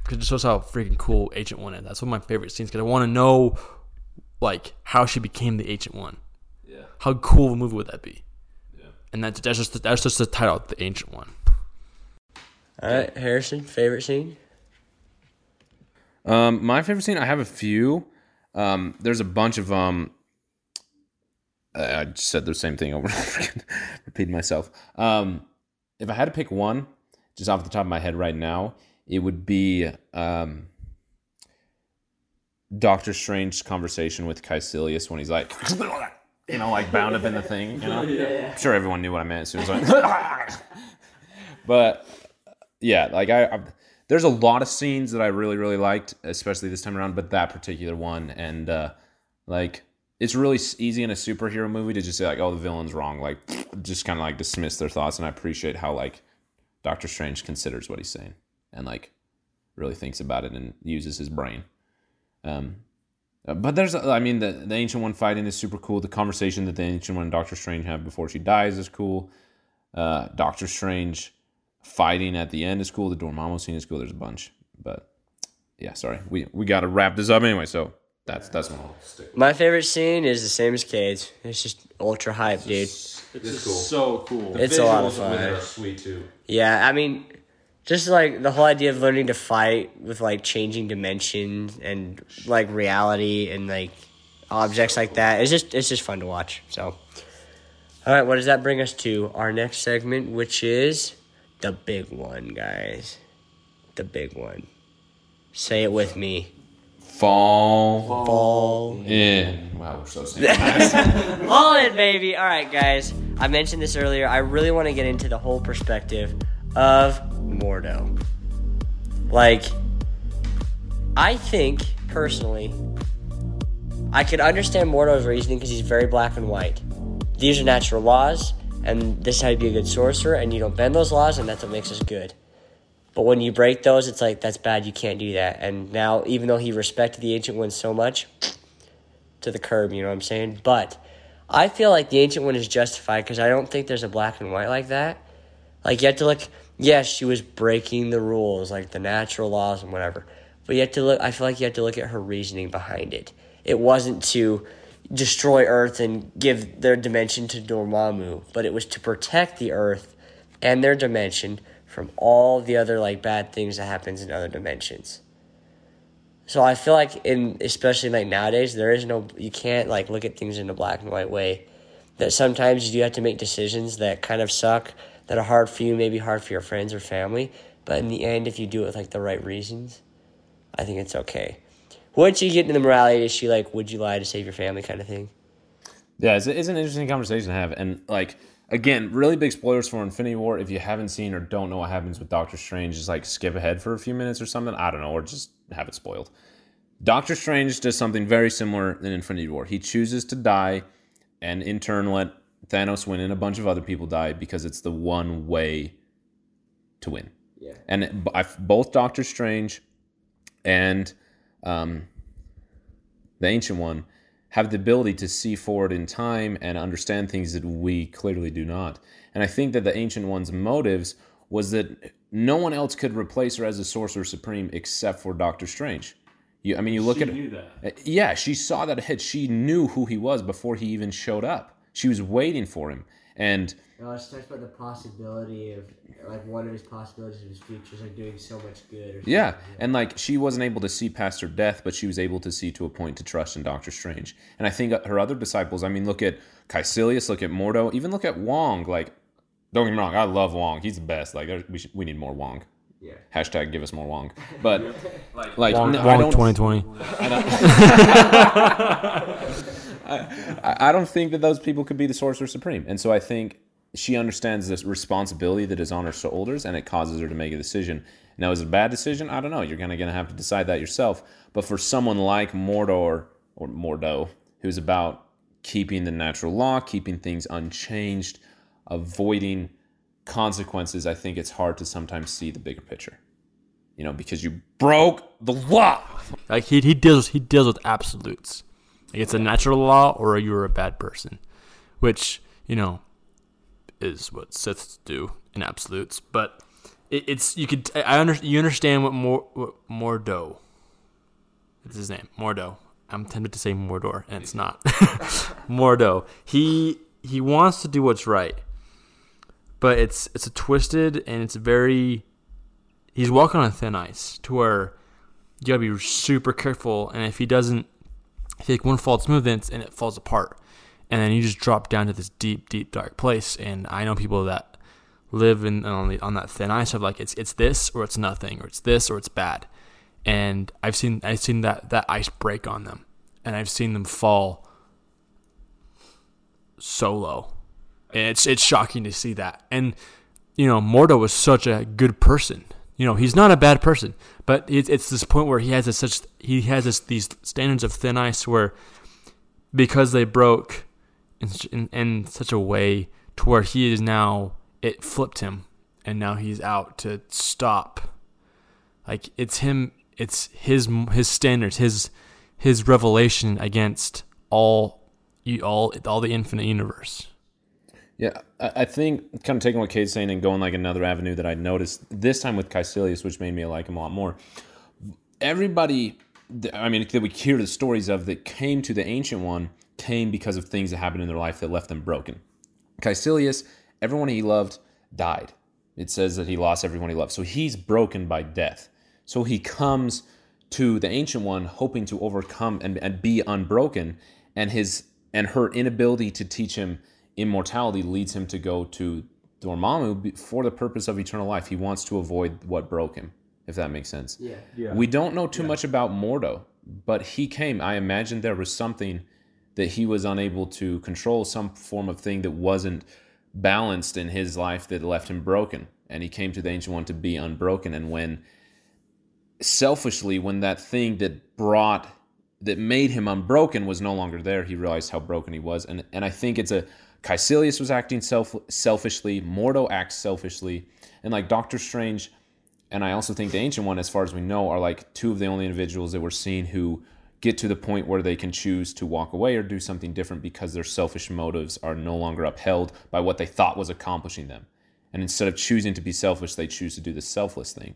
S3: Because it shows how freaking cool Ancient One is. That's one of my favorite scenes. Because I want to know like how she became the Ancient One.
S1: Yeah.
S3: How cool of a movie would that be? Yeah. And that, that's just that's just the title, the Ancient One.
S2: All right, Harrison, favorite scene?
S1: Um, my favorite scene, I have a few. Um, there's a bunch of um. I just said the same thing over and over again, repeating myself. Um, if I had to pick one, just off the top of my head right now, it would be um. Doctor Strange's conversation with Kaecilius when he's like, you know, like bound up in the thing. You know, I'm sure everyone knew what I meant as soon as I. but yeah, like I, I, there's a lot of scenes that I really really liked, especially this time around. But that particular one, and uh, like it's really easy in a superhero movie to just say like, oh, the villain's wrong, like just kind of like dismiss their thoughts. And I appreciate how like Doctor Strange considers what he's saying and like really thinks about it and uses his brain. Um, uh, but there's, I mean, the the ancient one fighting is super cool. The conversation that the ancient one and Doctor Strange have before she dies is cool. Uh, Doctor Strange fighting at the end is cool. The Dormammu scene is cool. There's a bunch, but yeah, sorry, we we got to wrap this up anyway. So that's that's one.
S2: My favorite scene is the same as Kade's. It's just ultra hype, dude.
S3: It's so cool.
S2: It's a lot of fun.
S1: sweet too.
S2: Yeah, I mean, just like the whole idea of learning to fight with like changing dimensions and like reality and like objects like that. It's just it's just fun to watch. So, all right, what does that bring us to? Our next segment, which is the big one, guys. The big one. Say it with me.
S1: Fall
S2: Fall
S1: in. Wow, we're so synchronized.
S2: All in, baby. All right, guys. I mentioned this earlier. I really want to get into the whole perspective of Mordo. Like, I think personally, I could understand Mordo's reasoning because he's very black and white. These are natural laws, and this is how you be a good sorcerer, and you don't bend those laws, and that's what makes us good. But when you break those, it's like that's bad. You can't do that. And now, even though he respected the ancient One so much, to the curb. You know what I'm saying? But I feel like the ancient one is justified because I don't think there's a black and white like that. Like you have to look. Yes, she was breaking the rules, like the natural laws and whatever. But you have to look. I feel like you have to look at her reasoning behind it. It wasn't to destroy Earth and give their dimension to Dormammu, but it was to protect the Earth and their dimension from all the other like bad things that happens in other dimensions. So I feel like in especially like nowadays there is no you can't like look at things in a black and white way. That sometimes you do have to make decisions that kind of suck, that are hard for you, maybe hard for your friends or family. But in the end, if you do it with like the right reasons, I think it's okay. Once you get into the morality issue, like would you lie to save your family kind of thing?
S1: Yeah, it's, it's an interesting conversation to have. And, like, again, really big spoilers for Infinity War. If you haven't seen or don't know what happens with Doctor Strange, just like skip ahead for a few minutes or something. I don't know, or just have it spoiled. Doctor Strange does something very similar in Infinity War. He chooses to die and in turn let Thanos win and a bunch of other people die because it's the one way to win.
S2: Yeah.
S1: And it- b- I've- both Doctor Strange and um, the Ancient One have the ability to see forward in time and understand things that we clearly do not. And I think that the Ancient One's motives was that no one else could replace her as a Sorcerer Supreme except for Doctor Strange. You, I mean, you look
S3: She
S1: at
S3: knew that.
S1: Uh, Yeah, she saw that ahead. She knew who he was before he even showed up. She was waiting for him. And
S4: No, it talks about the possibility of like one of his possibilities of his future is like doing so much good. Or
S1: Yeah, and like she wasn't able to see past her death, but she was able to see to a point to trust in Doctor Strange. And I think her other disciples, I mean, look at Kaecilius, look at Mordo, even look at Wong. Like, don't get me wrong, I love Wong. He's the best. Like, there- we should, we need more Wong.
S4: Yeah.
S1: Hashtag give us more Wong. But like,
S3: Wong,
S1: no, I don't,
S3: 2020.
S1: I, I don't think that those people could be the Sorcerer Supreme. And so I think she understands this responsibility that is on her shoulders and it causes her to make a decision. Now, is it a bad decision? I don't know. You're kind of going to have to decide that yourself. But for someone like Mordor or Mordo, who's about keeping the natural law, keeping things unchanged, avoiding consequences, I think it's hard to sometimes see the bigger picture. You know, because you broke the law.
S3: Like he he deals he deals with absolutes. Like it's a natural law or you're a bad person, which you know is what Siths do in absolutes. But it, it's you could I under, you understand what more what Mordo. It's his name Mordo. I'm tempted to say Mordor, and it's not Mordo. He he wants to do what's right, but it's it's a twisted and it's very. He's walking on thin ice to where you gotta be super careful. And if he doesn't, if he like one false move, then and it falls apart, and then you just drop down to this deep, deep, dark place. And I know people that live in on the, on that thin ice of like it's it's this or it's nothing or it's this or it's bad, and I've seen I've seen that that ice break on them, and I've seen them fall so low. And it's it's shocking to see that. And you know, Mordo was such a good person. You know, he's not a bad person, but it's it's this point where he has a such he has this, these standards of thin ice where because they broke in, in such a way to where he is now it flipped him. And now he's out to stop. Like it's him it's his his standards his his revelation against all all all the infinite universe.
S1: Yeah, I think kind of taking what Kade's saying and going like another avenue that I noticed this time with Kaecilius, which made me like him a lot more. Everybody, I mean, that we hear the stories of that came to the Ancient One came because of things that happened in their life that left them broken. Kaecilius, everyone he loved died. It says that he lost everyone he loved. So he's broken by death. So he comes to the Ancient One hoping to overcome and, and be unbroken, and his and her inability to teach him immortality leads him to go to Dormammu for the purpose of eternal life. He wants to avoid what broke him, if that makes sense.
S4: Yeah.
S5: Yeah.
S1: We don't know too much about Mordo, but he came. I imagine there was something that he was unable to control, some form of thing that wasn't balanced in his life that left him broken. And he came to the Ancient One to be unbroken. And when selfishly, when that thing that brought that made him unbroken was no longer there, he realized how broken he was. And and I think it's a Kaecilius was acting self selfishly, Mordo acts selfishly, and like Doctor Strange and I also think the Ancient One, as far as we know, are like two of the only individuals that we're seeing who get to the point where they can choose to walk away or do something different because their selfish motives are no longer upheld by what they thought was accomplishing them. And instead of choosing to be selfish, they choose to do the selfless thing.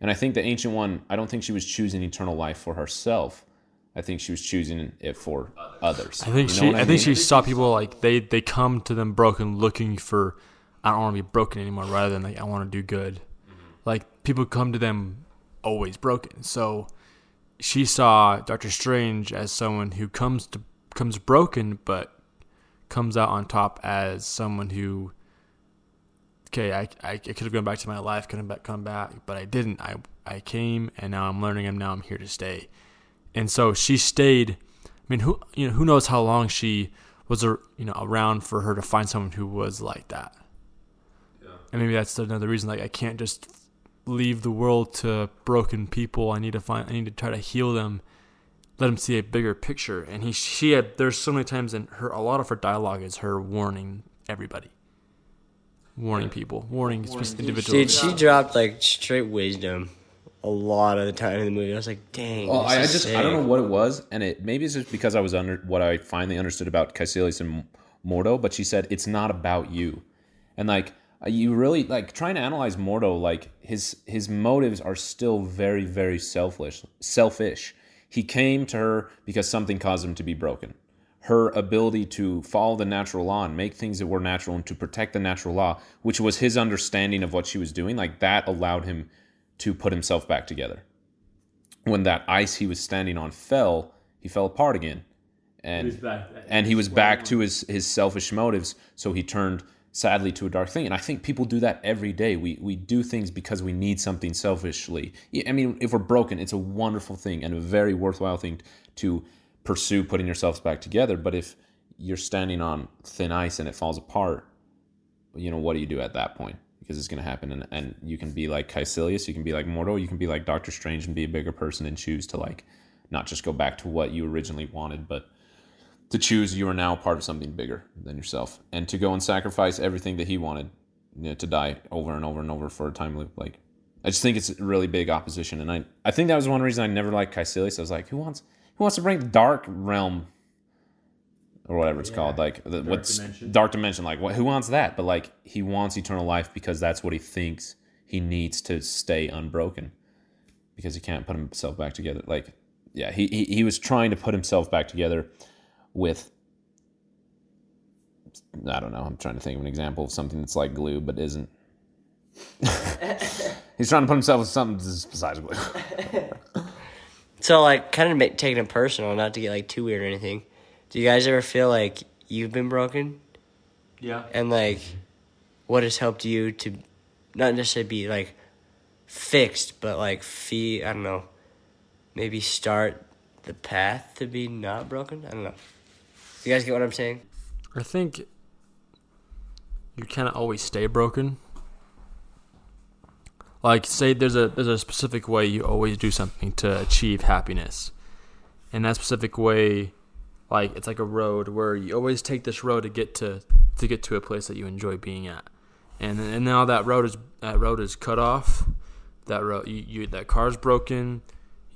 S1: And I think the Ancient One, I don't think she was choosing eternal life for herself. I think she was choosing it for others.
S3: I think
S1: You know
S3: she
S1: what
S3: I, think she saw people like they they come to them broken looking for I don't want to be broken anymore rather than like I want to do good. Mm-hmm. Like people come to them always broken. So she saw Doctor Strange as someone who comes to comes broken but comes out on top as someone who okay, I, I, I could have gone back to my life, couldn't back, come back, but I didn't. I I came and now I'm learning and now I'm here to stay. And so she stayed. I mean, who you know who knows how long she was a, you know around for her to find someone who was like that. yeah. And maybe that's another reason. Like I can't just leave the world to broken people. I need to find. I need to try to heal them. Let them see a bigger picture. And he, she had. There's so many times in her. A lot of her dialogue is her warning everybody, warning people, warning, specific individuals.
S2: Dude, she dropped like straight wisdom a lot of the time in the movie. I was like, dang.
S1: Well,
S2: this
S1: I, I
S2: is
S1: just I don't know what it was, and it maybe it's just because I was under what I finally understood about Kaecilius and Mordo. But she said it's not about you, and like Uh, you really like trying to analyze Mordo. Like his his motives are still very very selfish. Selfish. He came to her because something caused him to be broken. Her ability to follow the natural law and make things that were natural and to protect the natural law, which was his understanding of what she was doing, like that allowed him to put himself back together when that ice he was standing on fell, he fell apart again. And and he was back to his his selfish motives, so he turned sadly to a dark thing. And I think people do that every day. We we do things because we need something selfishly. I mean, if we're broken, it's a wonderful thing and a very worthwhile thing to pursue putting yourselves back together. But if you're standing on thin ice and it falls apart, you know, what do you do at that point? Because it's going to happen. And, and you can be like Kaecilius, you can be like Mordo, you can be like Doctor Strange and be a bigger person and choose to like not just go back to what you originally wanted, but to choose you are now part of something bigger than yourself and to go and sacrifice everything that he wanted you know, to die over and over and over for a time loop. Like, I just think it's a really big opposition. And I, I think that was one reason I never liked Kaecilius. I was like, who wants, who wants to bring the dark realm or whatever it's called, like the, what's
S5: dimension.
S1: dark dimension. Like, what, who wants that? But like, he wants eternal life because that's what he thinks he needs to stay unbroken because he can't put himself back together. Like, yeah, he he, he was trying to put himself back together with. I don't know. I'm trying to think of an example of something that's like glue but isn't. He's trying to put himself with something that's besides glue.
S2: So, like, kind of make, taking it personal, not to get like too weird or anything. Do you guys ever feel like you've been broken,
S3: yeah.
S2: and like, what has helped you to not necessarily be like fixed, but like fee. I don't know, maybe start the path to be not broken. I don't know. You guys get what I'm saying?
S3: I think you cannot always stay broken. Like say there's a there's a specific way you always do something to achieve happiness. And that specific way like it's like a road where you always take this road to get to to get to a place that you enjoy being at. And and now that road is that road is cut off. That road you, you that car's broken.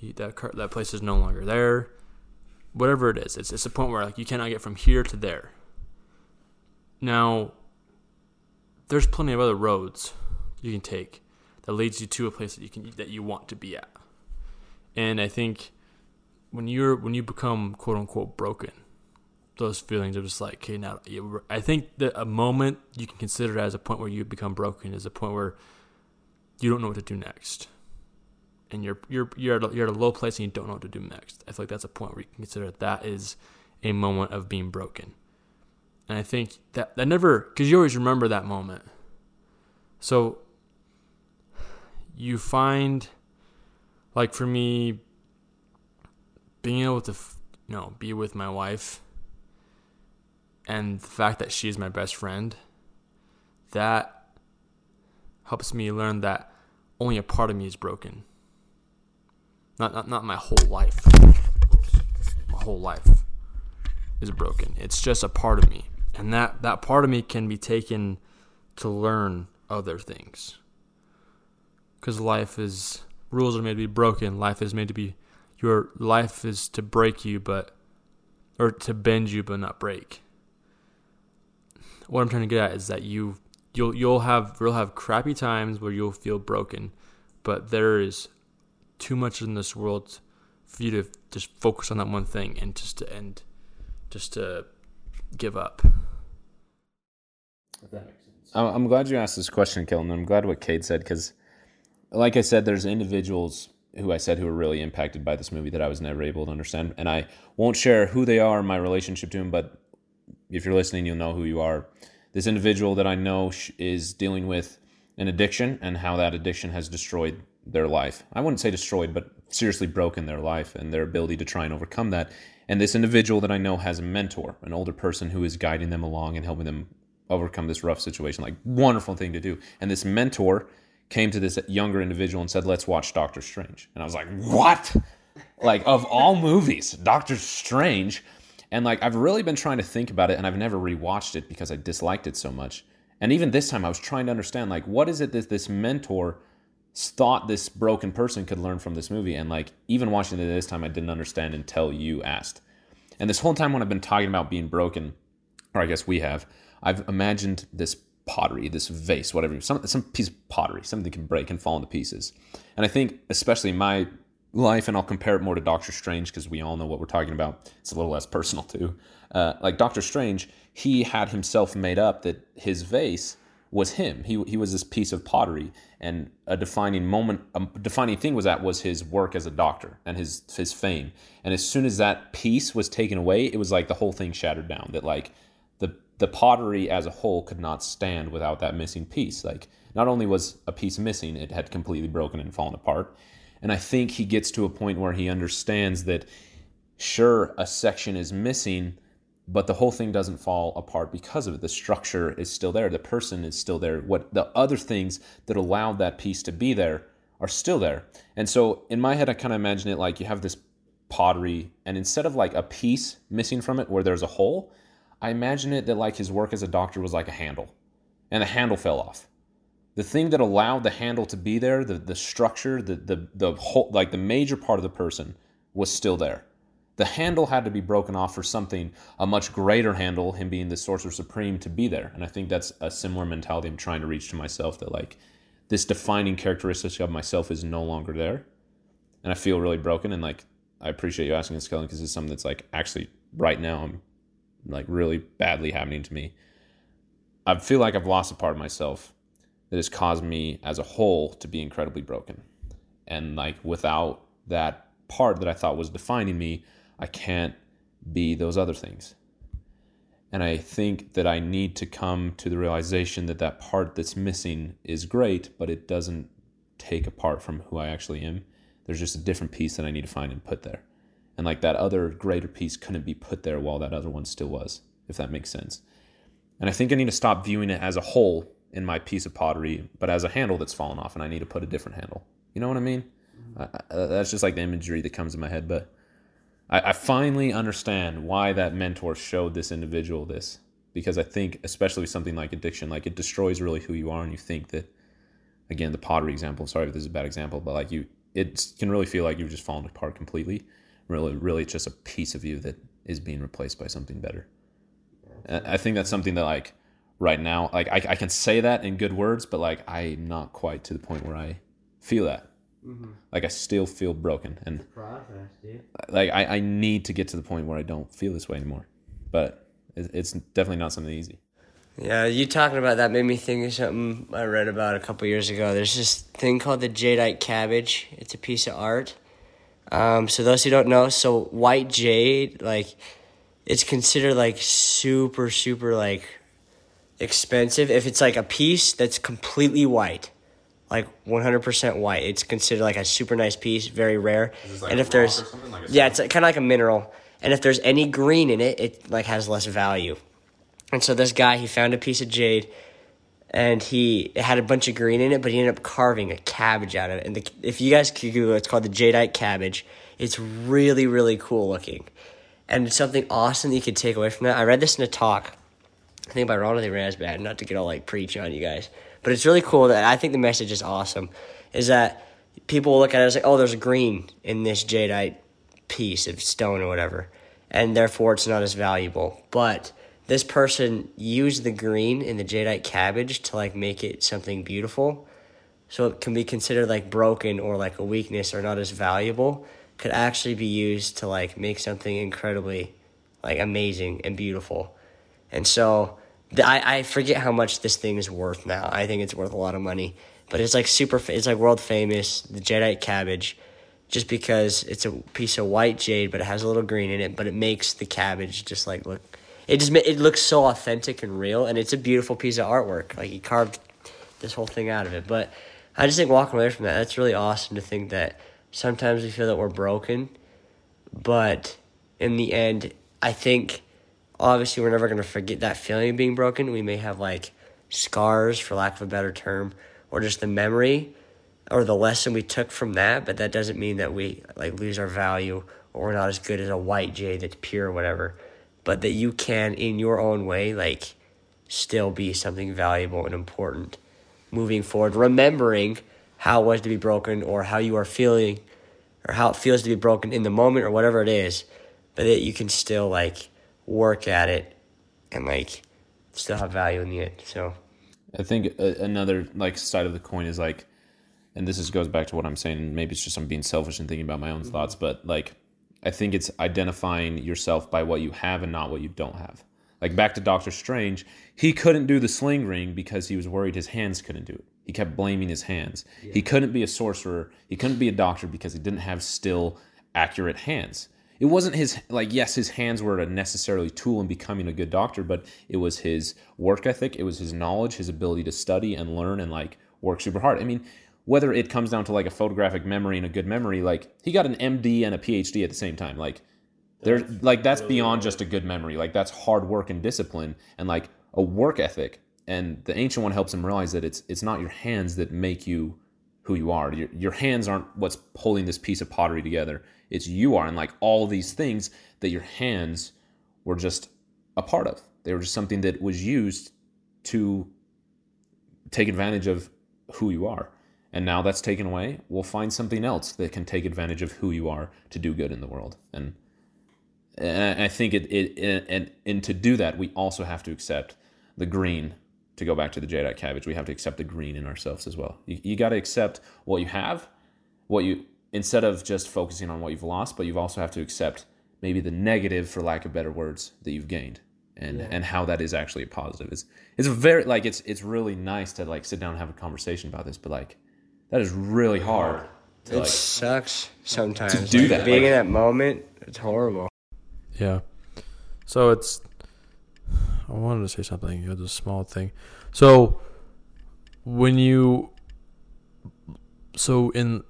S3: You, that car, that place is no longer there. Whatever it is, it's it's a point where like you cannot get from here to there. Now, there's plenty of other roads you can take that leads you to a place that you can that you want to be at. And I think when you're when you become quote unquote broken, those feelings are just like okay now. I think that a moment you can consider as a point where you become broken is a point where you don't know what to do next, and you're you're you're at a, you're at a low place and you don't know what to do next. I feel like that's a point where you can consider that, that is a moment of being broken. And I think that that never because you always remember that moment. So you find like for me being able to you know be with my wife and the fact that she's my best friend that helps me learn that only a part of me is broken not not, not my whole life my whole life is broken it's just a part of me and that that part of me can be taken to learn other things because life is rules are made to be broken. Life is made to be your life is to break you, but or to bend you, but not break. What I'm trying to get at is that you you'll you'll have you'll have crappy times where you'll feel broken, but there is too much in this world for you to just focus on that one thing and just to end, just to give up.
S1: If that makes sense. I'm glad you asked this question, Kelton. I'm glad what Kade said because like I said, there's individuals who I said who were really impacted by this movie that I was never able to understand. And I won't share who they are, my relationship to them, but if you're listening, you'll know who you are. This individual that I know is dealing with an addiction and how that addiction has destroyed their life. I wouldn't say destroyed, but seriously broken their life and their ability to try and overcome that. And this individual that I know has a mentor, an older person who is guiding them along and helping them overcome this rough situation. Like, wonderful thing to do. And this mentor came to this younger individual and said, "Let's watch Doctor Strange." And I was like, "What?" like of all movies, Doctor Strange. And like I've really been trying to think about it and I've never rewatched it because I disliked it so much. And even this time I was trying to understand like what is it that this mentor thought this broken person could learn from this movie and like even watching it this time I didn't understand until you asked. And this whole time when I've been talking about being broken, or I guess we have, I've imagined this pottery, this vase, whatever, some some piece of pottery, something can break and fall into pieces. And I think, especially my life, and I'll compare it more to Doctor Strange because we all know what we're talking about. It's a little less personal too. Uh, like Doctor Strange, he had himself made up that his vase was him. He he was this piece of pottery, and a defining moment, a defining thing was that was his work as a doctor and his his fame. And as soon as that piece was taken away, it was like the whole thing shattered down. That like the the pottery as a whole could not stand without that missing piece. Like, not only was a piece missing, it had completely broken and fallen apart. And I think he gets to a point where he understands that, sure, a section is missing, but the whole thing doesn't fall apart because of it. The structure is still there, the person is still there. What the other things that allowed that piece to be there are still there. And so, in my head, I kind of imagine it like you have this pottery, and instead of like a piece missing from it where there's a hole, I imagine it that like his work as a doctor was like a handle, and the handle fell off. The thing that allowed the handle to be there, the the structure, the the the whole like the major part of the person was still there. The handle had to be broken off for something, a much greater handle, him being the sorcerer supreme, to be there. And I think that's a similar mentality I'm trying to reach to myself that like this defining characteristic of myself is no longer there. And I feel really broken. And like I appreciate you asking this, Kelton, because it's something that's like actually right now I'm like really badly happening to me. I feel like I've lost a part of myself that has caused me as a whole to be incredibly broken. And like without that part that I thought was defining me, I can't be those other things. And I think that I need to come to the realization that that part that's missing is great, but it doesn't take apart from who I actually am. There's just a different piece that I need to find and put there. And like that other greater piece couldn't be put there while that other one still was, if that makes sense. And I think I need to stop viewing it as a whole in my piece of pottery, but as a handle that's fallen off, and I need to put a different handle. You know what I mean? That's just like the imagery that comes in my head. But I, I finally understand why that mentor showed this individual this, because I think, especially with something like addiction, like it destroys really who you are, and you think that, again, the pottery example. Sorry if this is a bad example, but like you, it can really feel like you've just fallen apart completely. Really, really, it's just a piece of you that is being replaced by something better. I think that's something that like right now, like I, I can say that in good words, but like I'm not quite to the point where I feel that. Like I still feel broken, and
S4: Process,
S1: like I, I need to get to the point where I don't feel this way anymore. But it, it's definitely not something easy.
S2: Yeah, you talking about that made me think of something I read about a couple years ago. There's this thing called the jadeite cabbage. It's a piece of art. Um, so those who don't know, so white jade, like, it's considered like super, super like expensive. If it's like a piece that's completely white, like 100% white, it's considered like a super nice piece, very rare. and if there's, yeah, it's kind of like a mineral. And if there's any green in it, it like has less value. And so this guy, he found a piece of jade, and he it had a bunch of green in it, but he ended up carving a cabbage out of it. And the, if you guys could Google, it, it's called the jadeite cabbage. It's really, really cool looking, and it's something awesome that you could take away from that. I read this in a talk, I think by Ronald A. Rasband. Not to get all like preachy on you guys, but it's really cool that I think the message is awesome. Is that people look at it as like, oh, there's green in this jadeite piece of stone or whatever, and therefore it's not as valuable. But this person used the green in the jadeite cabbage to like make it something beautiful, so it can be considered like broken or like a weakness or not as valuable. Could actually be used to like make something incredibly like amazing and beautiful. And so I, I forget how much this thing is worth now. I think it's worth a lot of money. But it's like super, it's like world famous, the jadeite cabbage, just because it's a piece of white jade, but it has a little green in it, but it makes the cabbage just like look, it just, it looks so authentic and real, and it's a beautiful piece of artwork. Like he carved this whole thing out of it. But I just think walking away from that, that's really awesome to think that sometimes we feel that we're broken, but in the end, I think obviously we're never going to forget that feeling of being broken. We may have like scars, for lack of a better term, or just the memory or the lesson we took from that, but that doesn't mean that we like lose our value or we're not as good as a white jade that's pure or whatever. But that you can, in your own way, like still be something valuable and important moving forward, remembering how it was to be broken or how you are feeling or how it feels to be broken in the moment or whatever it is, but that you can still like work at it and like still have value in the end. So
S1: I think a, another like side of the coin is like, and this is goes back to what I'm saying. Maybe it's just I'm being selfish and thinking about my own mm-hmm. thoughts, but like, I think it's identifying yourself by what you have and not what you don't have. Like back to Doctor Strange, he couldn't do the sling ring because he was worried his hands couldn't do it. He kept blaming his hands. He couldn't be a sorcerer. He couldn't be a doctor because he didn't have still accurate hands. It wasn't his like yes, his hands were a necessarily tool in becoming a good doctor, but it was his work ethic, it was his knowledge, his ability to study and learn and like work super hard. I mean, whether it comes down to like a photographic memory and a good memory, like he got an MD and a PhD at the same time. Like there's like that's beyond just a good memory. Like that's hard work and discipline and like a work ethic. And the ancient one helps him realize that it's it's not your hands that make you who you are. Your your hands aren't what's holding this piece of pottery together. It's you are, and like all these things that your hands were just a part of. They were just something that was used to take advantage of who you are. And now that's taken away, we'll find something else that can take advantage of who you are to do good in the world. And, and I think it, it and and to do that, we also have to accept the green. To go back to the jadeite cabbage, we have to accept the green in ourselves as well. You, you got to accept what you have, what you instead of just focusing on what you've lost, but you've also have to accept maybe the negative, for lack of better words, that you've gained, and and how that is actually a positive. It's it's very like it's it's really nice to like sit down and have a conversation about this, but like that is really hard. To,
S2: it
S1: like,
S2: sucks sometimes.
S1: to do
S2: Like,
S1: that,
S2: Being
S1: like-
S2: in that moment, it's horrible.
S3: Yeah. So it's. I wanted to say something. It was a small thing. So when you. So in.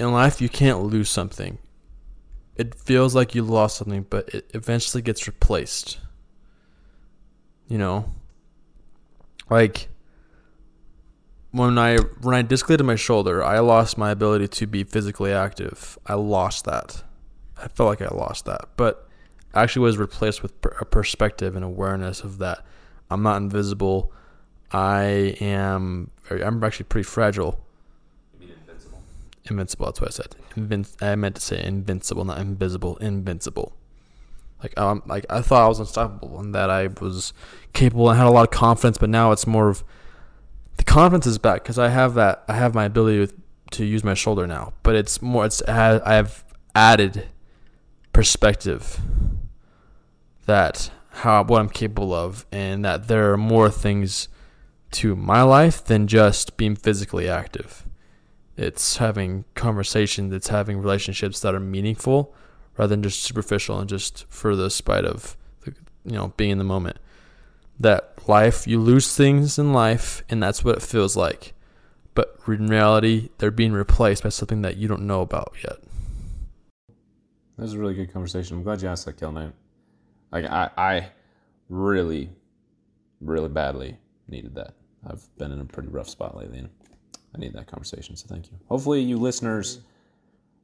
S3: In life you can't lose something. It feels like you lost something, but it eventually gets replaced. You know, like when I when I dislocated my shoulder, I lost my ability to be physically active. I lost that. I felt like I lost that, but actually was replaced with a perspective and awareness of that. I'm not invisible. I am. I'm actually pretty fragile. Invincible. That's what I said. Invin- I meant to say invincible, not invisible. Invincible. Like um, like I thought I was unstoppable and that I was capable and had a lot of confidence, but now it's more of the confidence is back because I have that. I have my ability to, to use my shoulder now, but it's more. It's I have added perspective that how what I'm capable of, and that there are more things to my life than just being physically active. It's having conversations. It's having relationships that are meaningful rather than just superficial and just for the spite of the, you know being in the moment that life you lose things in life and that's what it feels like but in reality they're being replaced by something that you don't know about yet
S1: That was a really good conversation. I'm glad you asked that, Kelton. Like I, I really, really badly needed that. I've been in a pretty rough spot lately, I need that conversation. So thank you. Hopefully, you listeners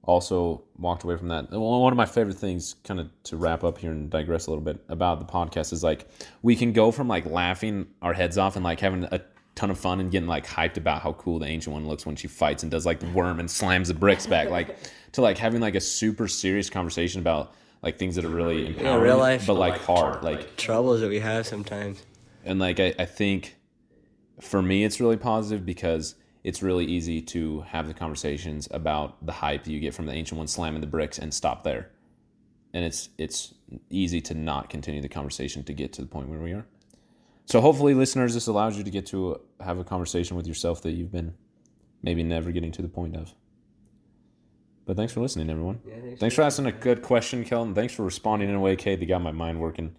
S1: also walked away from that. One of my favorite things, kind of to wrap up here and digress a little bit about the podcast, is like we can go from like laughing our heads off and like having a ton of fun and getting like hyped about how cool the ancient one looks when she fights and does like the worm and slams the bricks back, like to like having like a super serious conversation about like things that are really empowering,
S2: real life.
S1: but like hard, like
S2: Troubles that we have sometimes.
S1: and like I, I think for me it's really positive because it's really easy to have the conversations about the hype you get from the ancient one slamming the bricks and stop there. And it's it's easy to not continue the conversation to get to the point where we are. So hopefully listeners this allows you to get to uh, have a conversation with yourself that you've been maybe never getting to the point of. But thanks for listening everyone. Thanks, for asking a good question kelton. Thanks for responding in a way Kade that got my mind working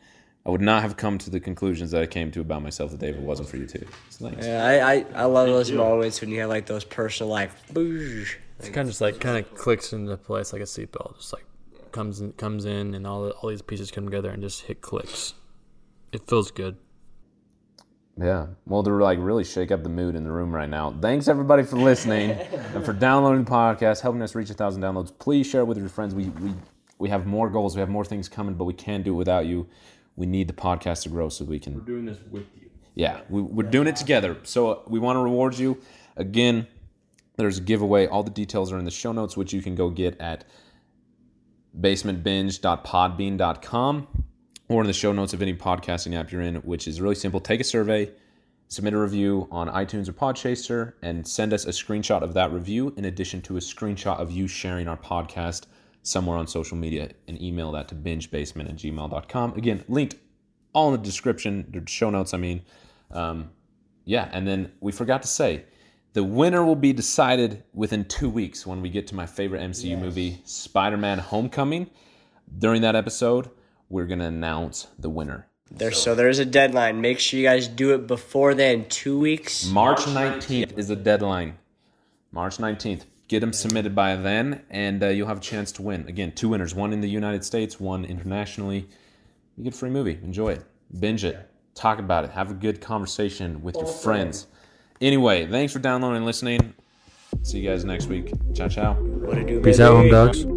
S1: I would not have come to the conclusions that I came to about myself if it wasn't for you too. So thanks.
S2: Yeah, I, I, I love those moments when you have like those personal like boosh.
S3: it's kind of just like kind of clicks into place like a seatbelt just like comes in comes in and all the, all these pieces come together and just hit clicks it feels good
S1: Yeah. Well, to like really shake up the mood in the room right now. Thanks everybody for listening and for downloading the podcast, helping us reach a thousand downloads. Please share it with your friends. We we we have more goals. We have more things coming, but we can't do it without you. We need the podcast to grow so we can.
S3: We're doing this with you
S1: Yeah, we, we're doing it together. So uh, we want to reward you. Again, there's a giveaway. All the details are in the show notes, which you can go get at basementbinge.podbean.com or in the show notes of any podcasting app you're in, which is really simple. Take a survey, submit a review on iTunes or Podchaser, and send us a screenshot of that review in addition to a screenshot of you sharing our podcast somewhere on social media and email that to bingebasement at gmail.com. Again, linked all in the description, the show notes, I mean. Um, yeah, and then we forgot to say the winner will be decided within two weeks when we get to my favorite MCU movie, Spider Man Homecoming. During that episode, we're going to announce the winner.
S2: There, so there's a deadline. Make sure you guys do it before then. Two weeks.
S1: March 19th is the deadline. March 19th. Get them submitted by then, and uh, you'll have a chance to win. Again, two winners one in the United States, one internationally. You get a free movie. Enjoy it. Binge it. Talk about it. Have a good conversation with your friends. Anyway, thanks for downloading and listening. See you guys next week. Ciao, ciao.
S2: What it do,
S3: peace out home
S2: baby?
S3: dogs